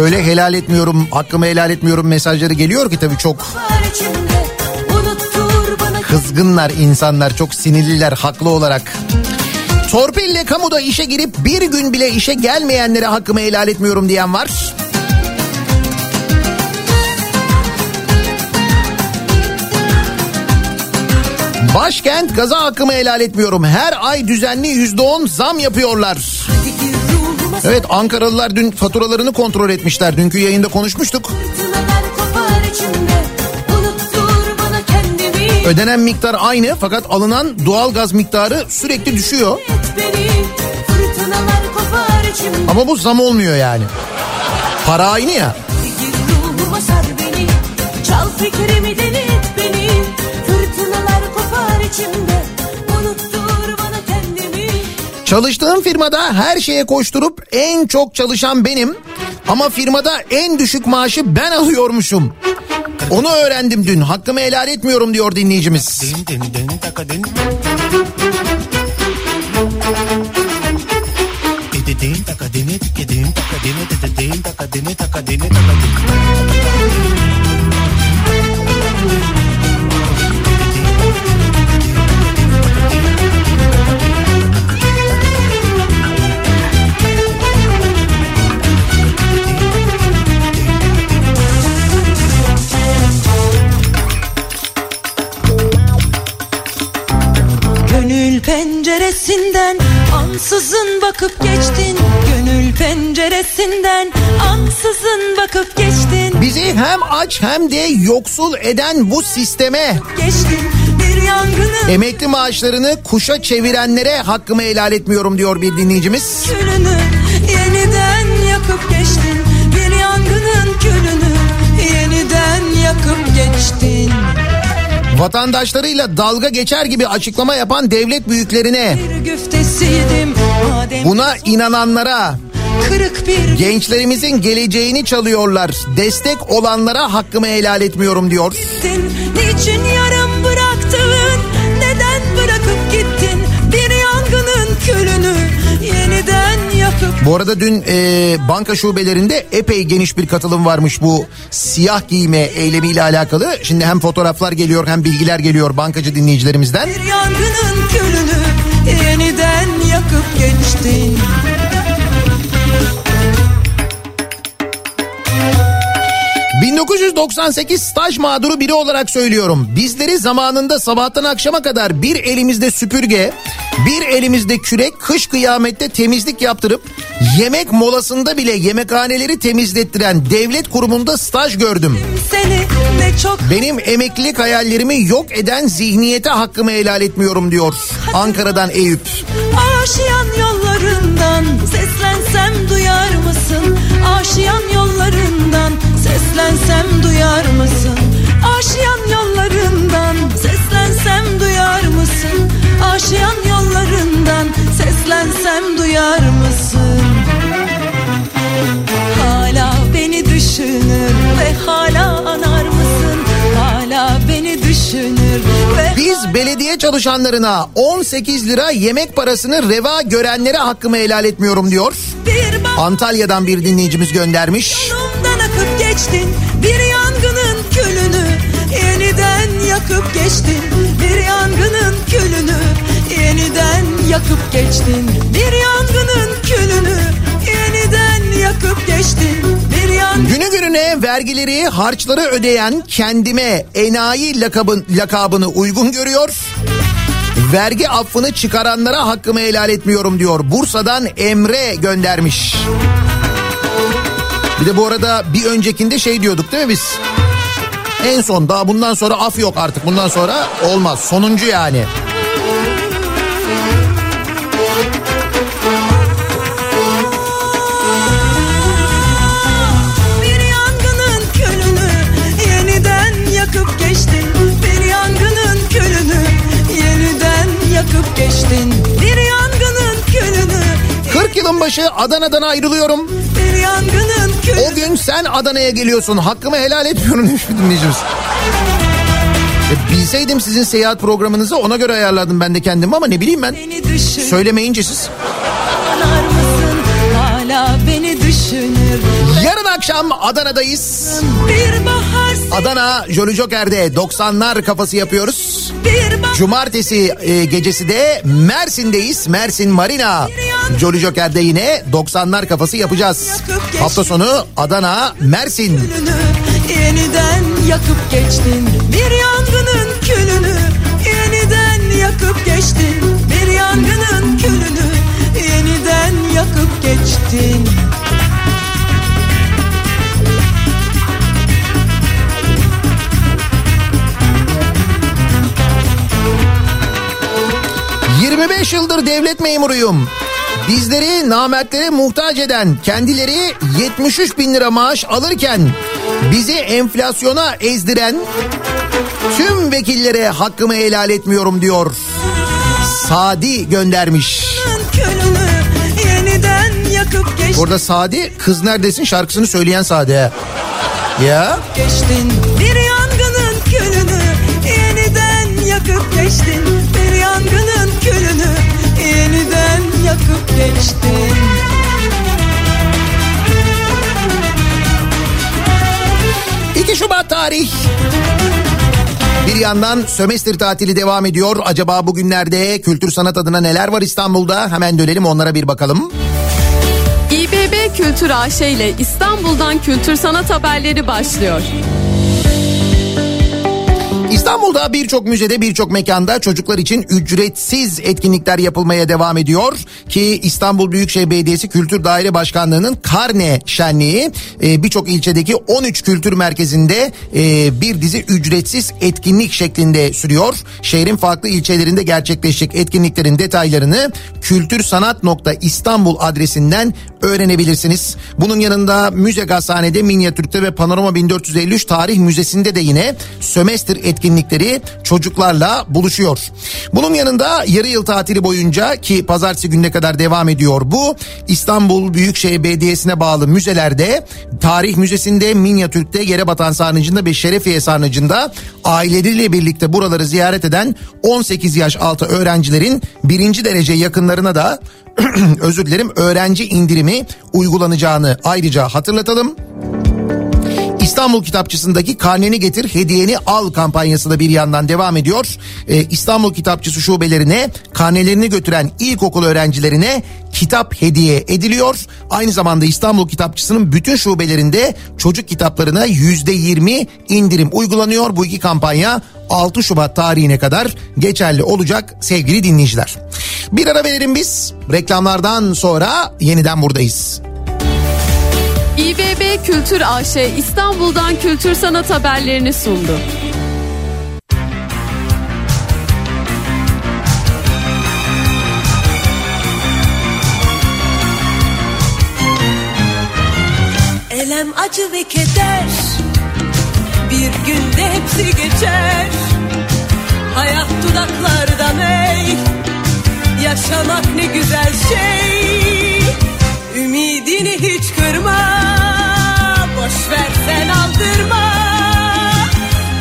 Öyle helal etmiyorum hakkımı helal etmiyorum mesajları geliyor ki tabii çok kızgınlar insanlar çok sinirliler haklı olarak. Torpille kamuda işe girip bir gün bile işe gelmeyenlere hakkımı helal etmiyorum diyen var. Başkent gaza hakkımı helal etmiyorum. Her ay düzenli yüzde on zam yapıyorlar. Evet Ankaralılar dün faturalarını kontrol etmişler. Dünkü yayında konuşmuştuk. Ödenen miktar aynı fakat alınan doğal gaz miktarı sürekli düşüyor. Beni Ama bu zam olmuyor yani. Para aynı ya. Gir ruhuma sar beni Çal fikrimi deli Çalıştığım firmada her şeye koşturup en çok çalışan benim. Ama firmada en düşük maaşı ben alıyormuşum. Onu öğrendim dün. Hakkımı helal etmiyorum diyor dinleyicimiz. Penceresinden ansızın bakıp geçtin. Gönül penceresinden ansızın bakıp geçtin. Bizi hem aç hem de yoksul eden bu sisteme Geçtin emekli maaşlarını kuşa çevirenlere hakkımı helal etmiyorum diyor bir dinleyicimiz. külünü yeniden yakıp geçtin. Bir yangının külünü yeniden yakıp geçtin Vatandaşlarıyla dalga geçer gibi açıklama yapan devlet büyüklerine, buna inananlara, kırık bir gençlerimizin geleceğini çalıyorlar. Destek olanlara hakkımı helal etmiyorum diyor. Niçin yarım Bu arada dün e, banka şubelerinde epey geniş bir katılım varmış bu siyah giyme eylemiyle alakalı. Şimdi hem fotoğraflar geliyor hem bilgiler geliyor bankacı dinleyicilerimizden. Bir yangının külünü yeniden yakıp geçtin 1998 staj mağduru biri olarak söylüyorum. Bizleri zamanında sabahtan akşama kadar bir elimizde süpürge, bir elimizde kürek, kış kıyamette temizlik yaptırıp yemek molasında bile yemekhaneleri temizlettiren devlet kurumunda staj gördüm. Çok Benim emeklilik hayallerimi yok eden zihniyete hakkımı helal etmiyorum diyor. Ankara'dan Eyüp. aşiyan yollarından Seslensem duyar mısın? Aşiyan yollarından Seslensem duyar mısın? Aşiyan yollarından Seslensem duyar mısın? Aşiyan yollarından Seslensem duyar mısın? Hala beni düşünür ve hala anar mısın? Hala beni düşünür ve Biz belediye çalışanlarına 18 lira yemek parasını reva görenlere hakkımı helal etmiyorum diyor. bir Antalya'dan bir dinleyicimiz göndermiş. Yolundan akıp geçtin bir yangının külünü yakıp geçtin bir yangının külünü yeniden yakıp geçtin bir yangının külünü yeniden yakıp geçtin bir yangın Günü gününe vergileri, harçları ödeyen kendime enayi lakabın, lakabını uygun görüyor. Vergi affını çıkaranlara hakkımı helal etmiyorum diyor. Bursa'dan Emre göndermiş. Bir de bu arada bir öncekinde şey diyorduk değil mi biz? En son daha bundan sonra af yok artık. Bundan sonra olmaz. Sonuncu yani. Yakıp geçtin 40 yılın başı Adana'dan ayrılıyorum. O gün sen Adana'ya geliyorsun. Hakkımı helal etmiyorum demiş bir dinleyicimiz. E, bilseydim sizin seyahat programınızı ona göre ayarladım ben de kendimi ama ne bileyim ben. Söylemeyince siz. Yarın akşam Adana'dayız. Bir Adana Jolly Joker'de 90'lar kafası yapıyoruz. Cumartesi e, gecesi de Mersin'deyiz. Mersin Marina. Jolly Joker'de yine 90'lar kafası yapacağız. Hafta sonu Adana, Mersin. külünü yeniden yakıp geçtin Bir yangının külünü yeniden yakıp geçtin Bir yangının külünü yeniden yakıp geçtin 25 yıldır devlet memuruyum. Bizleri namertlere muhtaç eden kendileri 73 bin lira maaş alırken bizi enflasyona ezdiren tüm vekillere hakkımı helal etmiyorum diyor. Sadi göndermiş. Burada Sadi kız neredesin şarkısını söyleyen Sadi. Ya geçtin Bir yangının külünü yeniden yakıp geçtin bırakıp geçtin Şubat tarih bir yandan sömestr tatili devam ediyor. Acaba bugünlerde kültür sanat adına neler var İstanbul'da? Hemen dönelim onlara bir bakalım. İBB Kültür AŞ ile İstanbul'dan kültür sanat haberleri başlıyor. İstanbul'da birçok müzede birçok mekanda çocuklar için ücretsiz etkinlikler yapılmaya devam ediyor. Ki İstanbul Büyükşehir Belediyesi Kültür Daire Başkanlığı'nın Karne Şenliği e, birçok ilçedeki 13 kültür merkezinde e, bir dizi ücretsiz etkinlik şeklinde sürüyor. Şehrin farklı ilçelerinde gerçekleşecek etkinliklerin detaylarını kültürsanat.istanbul adresinden öğrenebilirsiniz. Bunun yanında Müze Gazhane'de Minyatürk'te ve Panorama 1453 Tarih Müzesi'nde de yine sömestr etkinlikleri çocuklarla buluşuyor. Bunun yanında yarı yıl tatili boyunca ki pazartesi gününe kadar devam ediyor bu. İstanbul Büyükşehir Belediyesi'ne bağlı müzelerde Tarih Müzesi'nde Minyatürk'te Yerebatan Sarnıcı'nda ve Şerefiye Sarnıcı'nda aileleriyle birlikte buraları ziyaret eden 18 yaş altı öğrencilerin birinci derece yakınlarına da özür dilerim öğrenci indirimi uygulanacağını ayrıca hatırlatalım. İstanbul Kitapçısı'ndaki karneni getir hediyeni al kampanyası da bir yandan devam ediyor. Ee, İstanbul Kitapçısı şubelerine karnelerini götüren ilkokul öğrencilerine kitap hediye ediliyor. Aynı zamanda İstanbul Kitapçısı'nın bütün şubelerinde çocuk kitaplarına yüzde yirmi indirim uygulanıyor. Bu iki kampanya 6 Şubat tarihine kadar geçerli olacak sevgili dinleyiciler. Bir ara verelim biz. Reklamlardan sonra yeniden buradayız. İBB Kültür AŞ İstanbul'dan kültür sanat haberlerini sundu. Elem acı ve keder Bir günde hepsi geçer Hayat dudaklarda mey Yaşamak ne güzel şey Ümidini hiç kırma Boş ver sen aldırma.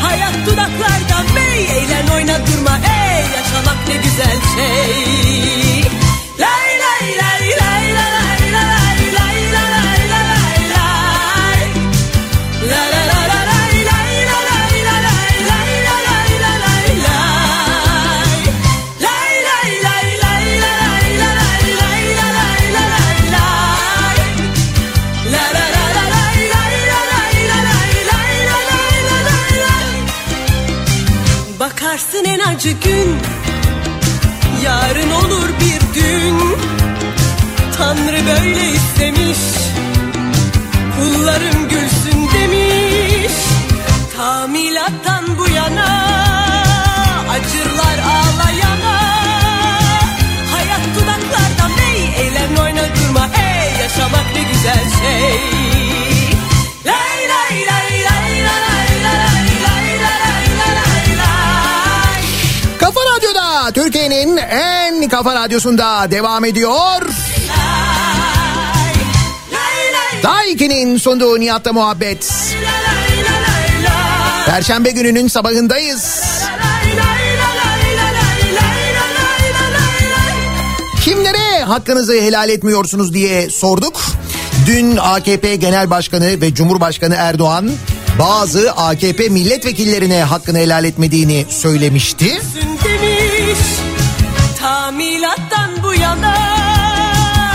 Hayat dudaklarda mey Eğlen oyna durma. Ey Yaşamak ne güzel şey Acı gün. Yarın olur bir gün. Tanrı böyle istemiş. Kullarım gülsün demiş. Tamilattan bu yana Acırlar ağlayana. Hayat dudaklarda mey Eğlen oyna durma ey Yaşamak ne güzel şey Türkiye'nin en kafa radyosunda devam ediyor. Daiki'nin sunduğu Nihat'la muhabbet. Perşembe gününün sabahındayız. Kimlere hakkınızı helal etmiyorsunuz diye sorduk. Dün AKP Genel Başkanı ve Cumhurbaşkanı Erdoğan bazı AKP milletvekillerine hakkını helal etmediğini söylemişti. yana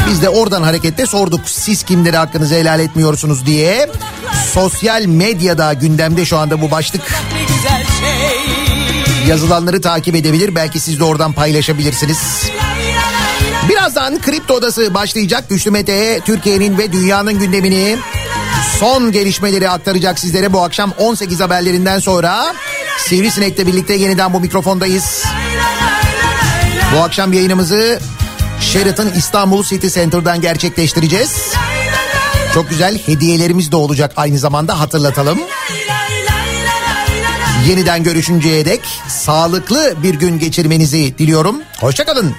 Biz de oradan hareketle sorduk siz kimlere hakkınızı helal etmiyorsunuz diye. Sosyal medyada gündemde şu anda bu başlık. şey Yazılanları takip edebilir belki siz de oradan paylaşabilirsiniz. Birazdan Kripto Odası başlayacak. Güçlü Mete Türkiye'nin ve dünyanın gündemini son gelişmeleri aktaracak sizlere bu akşam 18 haberlerinden sonra. Sivrisinek'le birlikte yeniden bu mikrofondayız. Bu akşam yayınımızı Sheraton İstanbul City Center'dan gerçekleştireceğiz. Çok güzel hediyelerimiz de olacak aynı zamanda hatırlatalım. Yeniden görüşünceye dek sağlıklı bir gün geçirmenizi diliyorum. Hoşçakalın.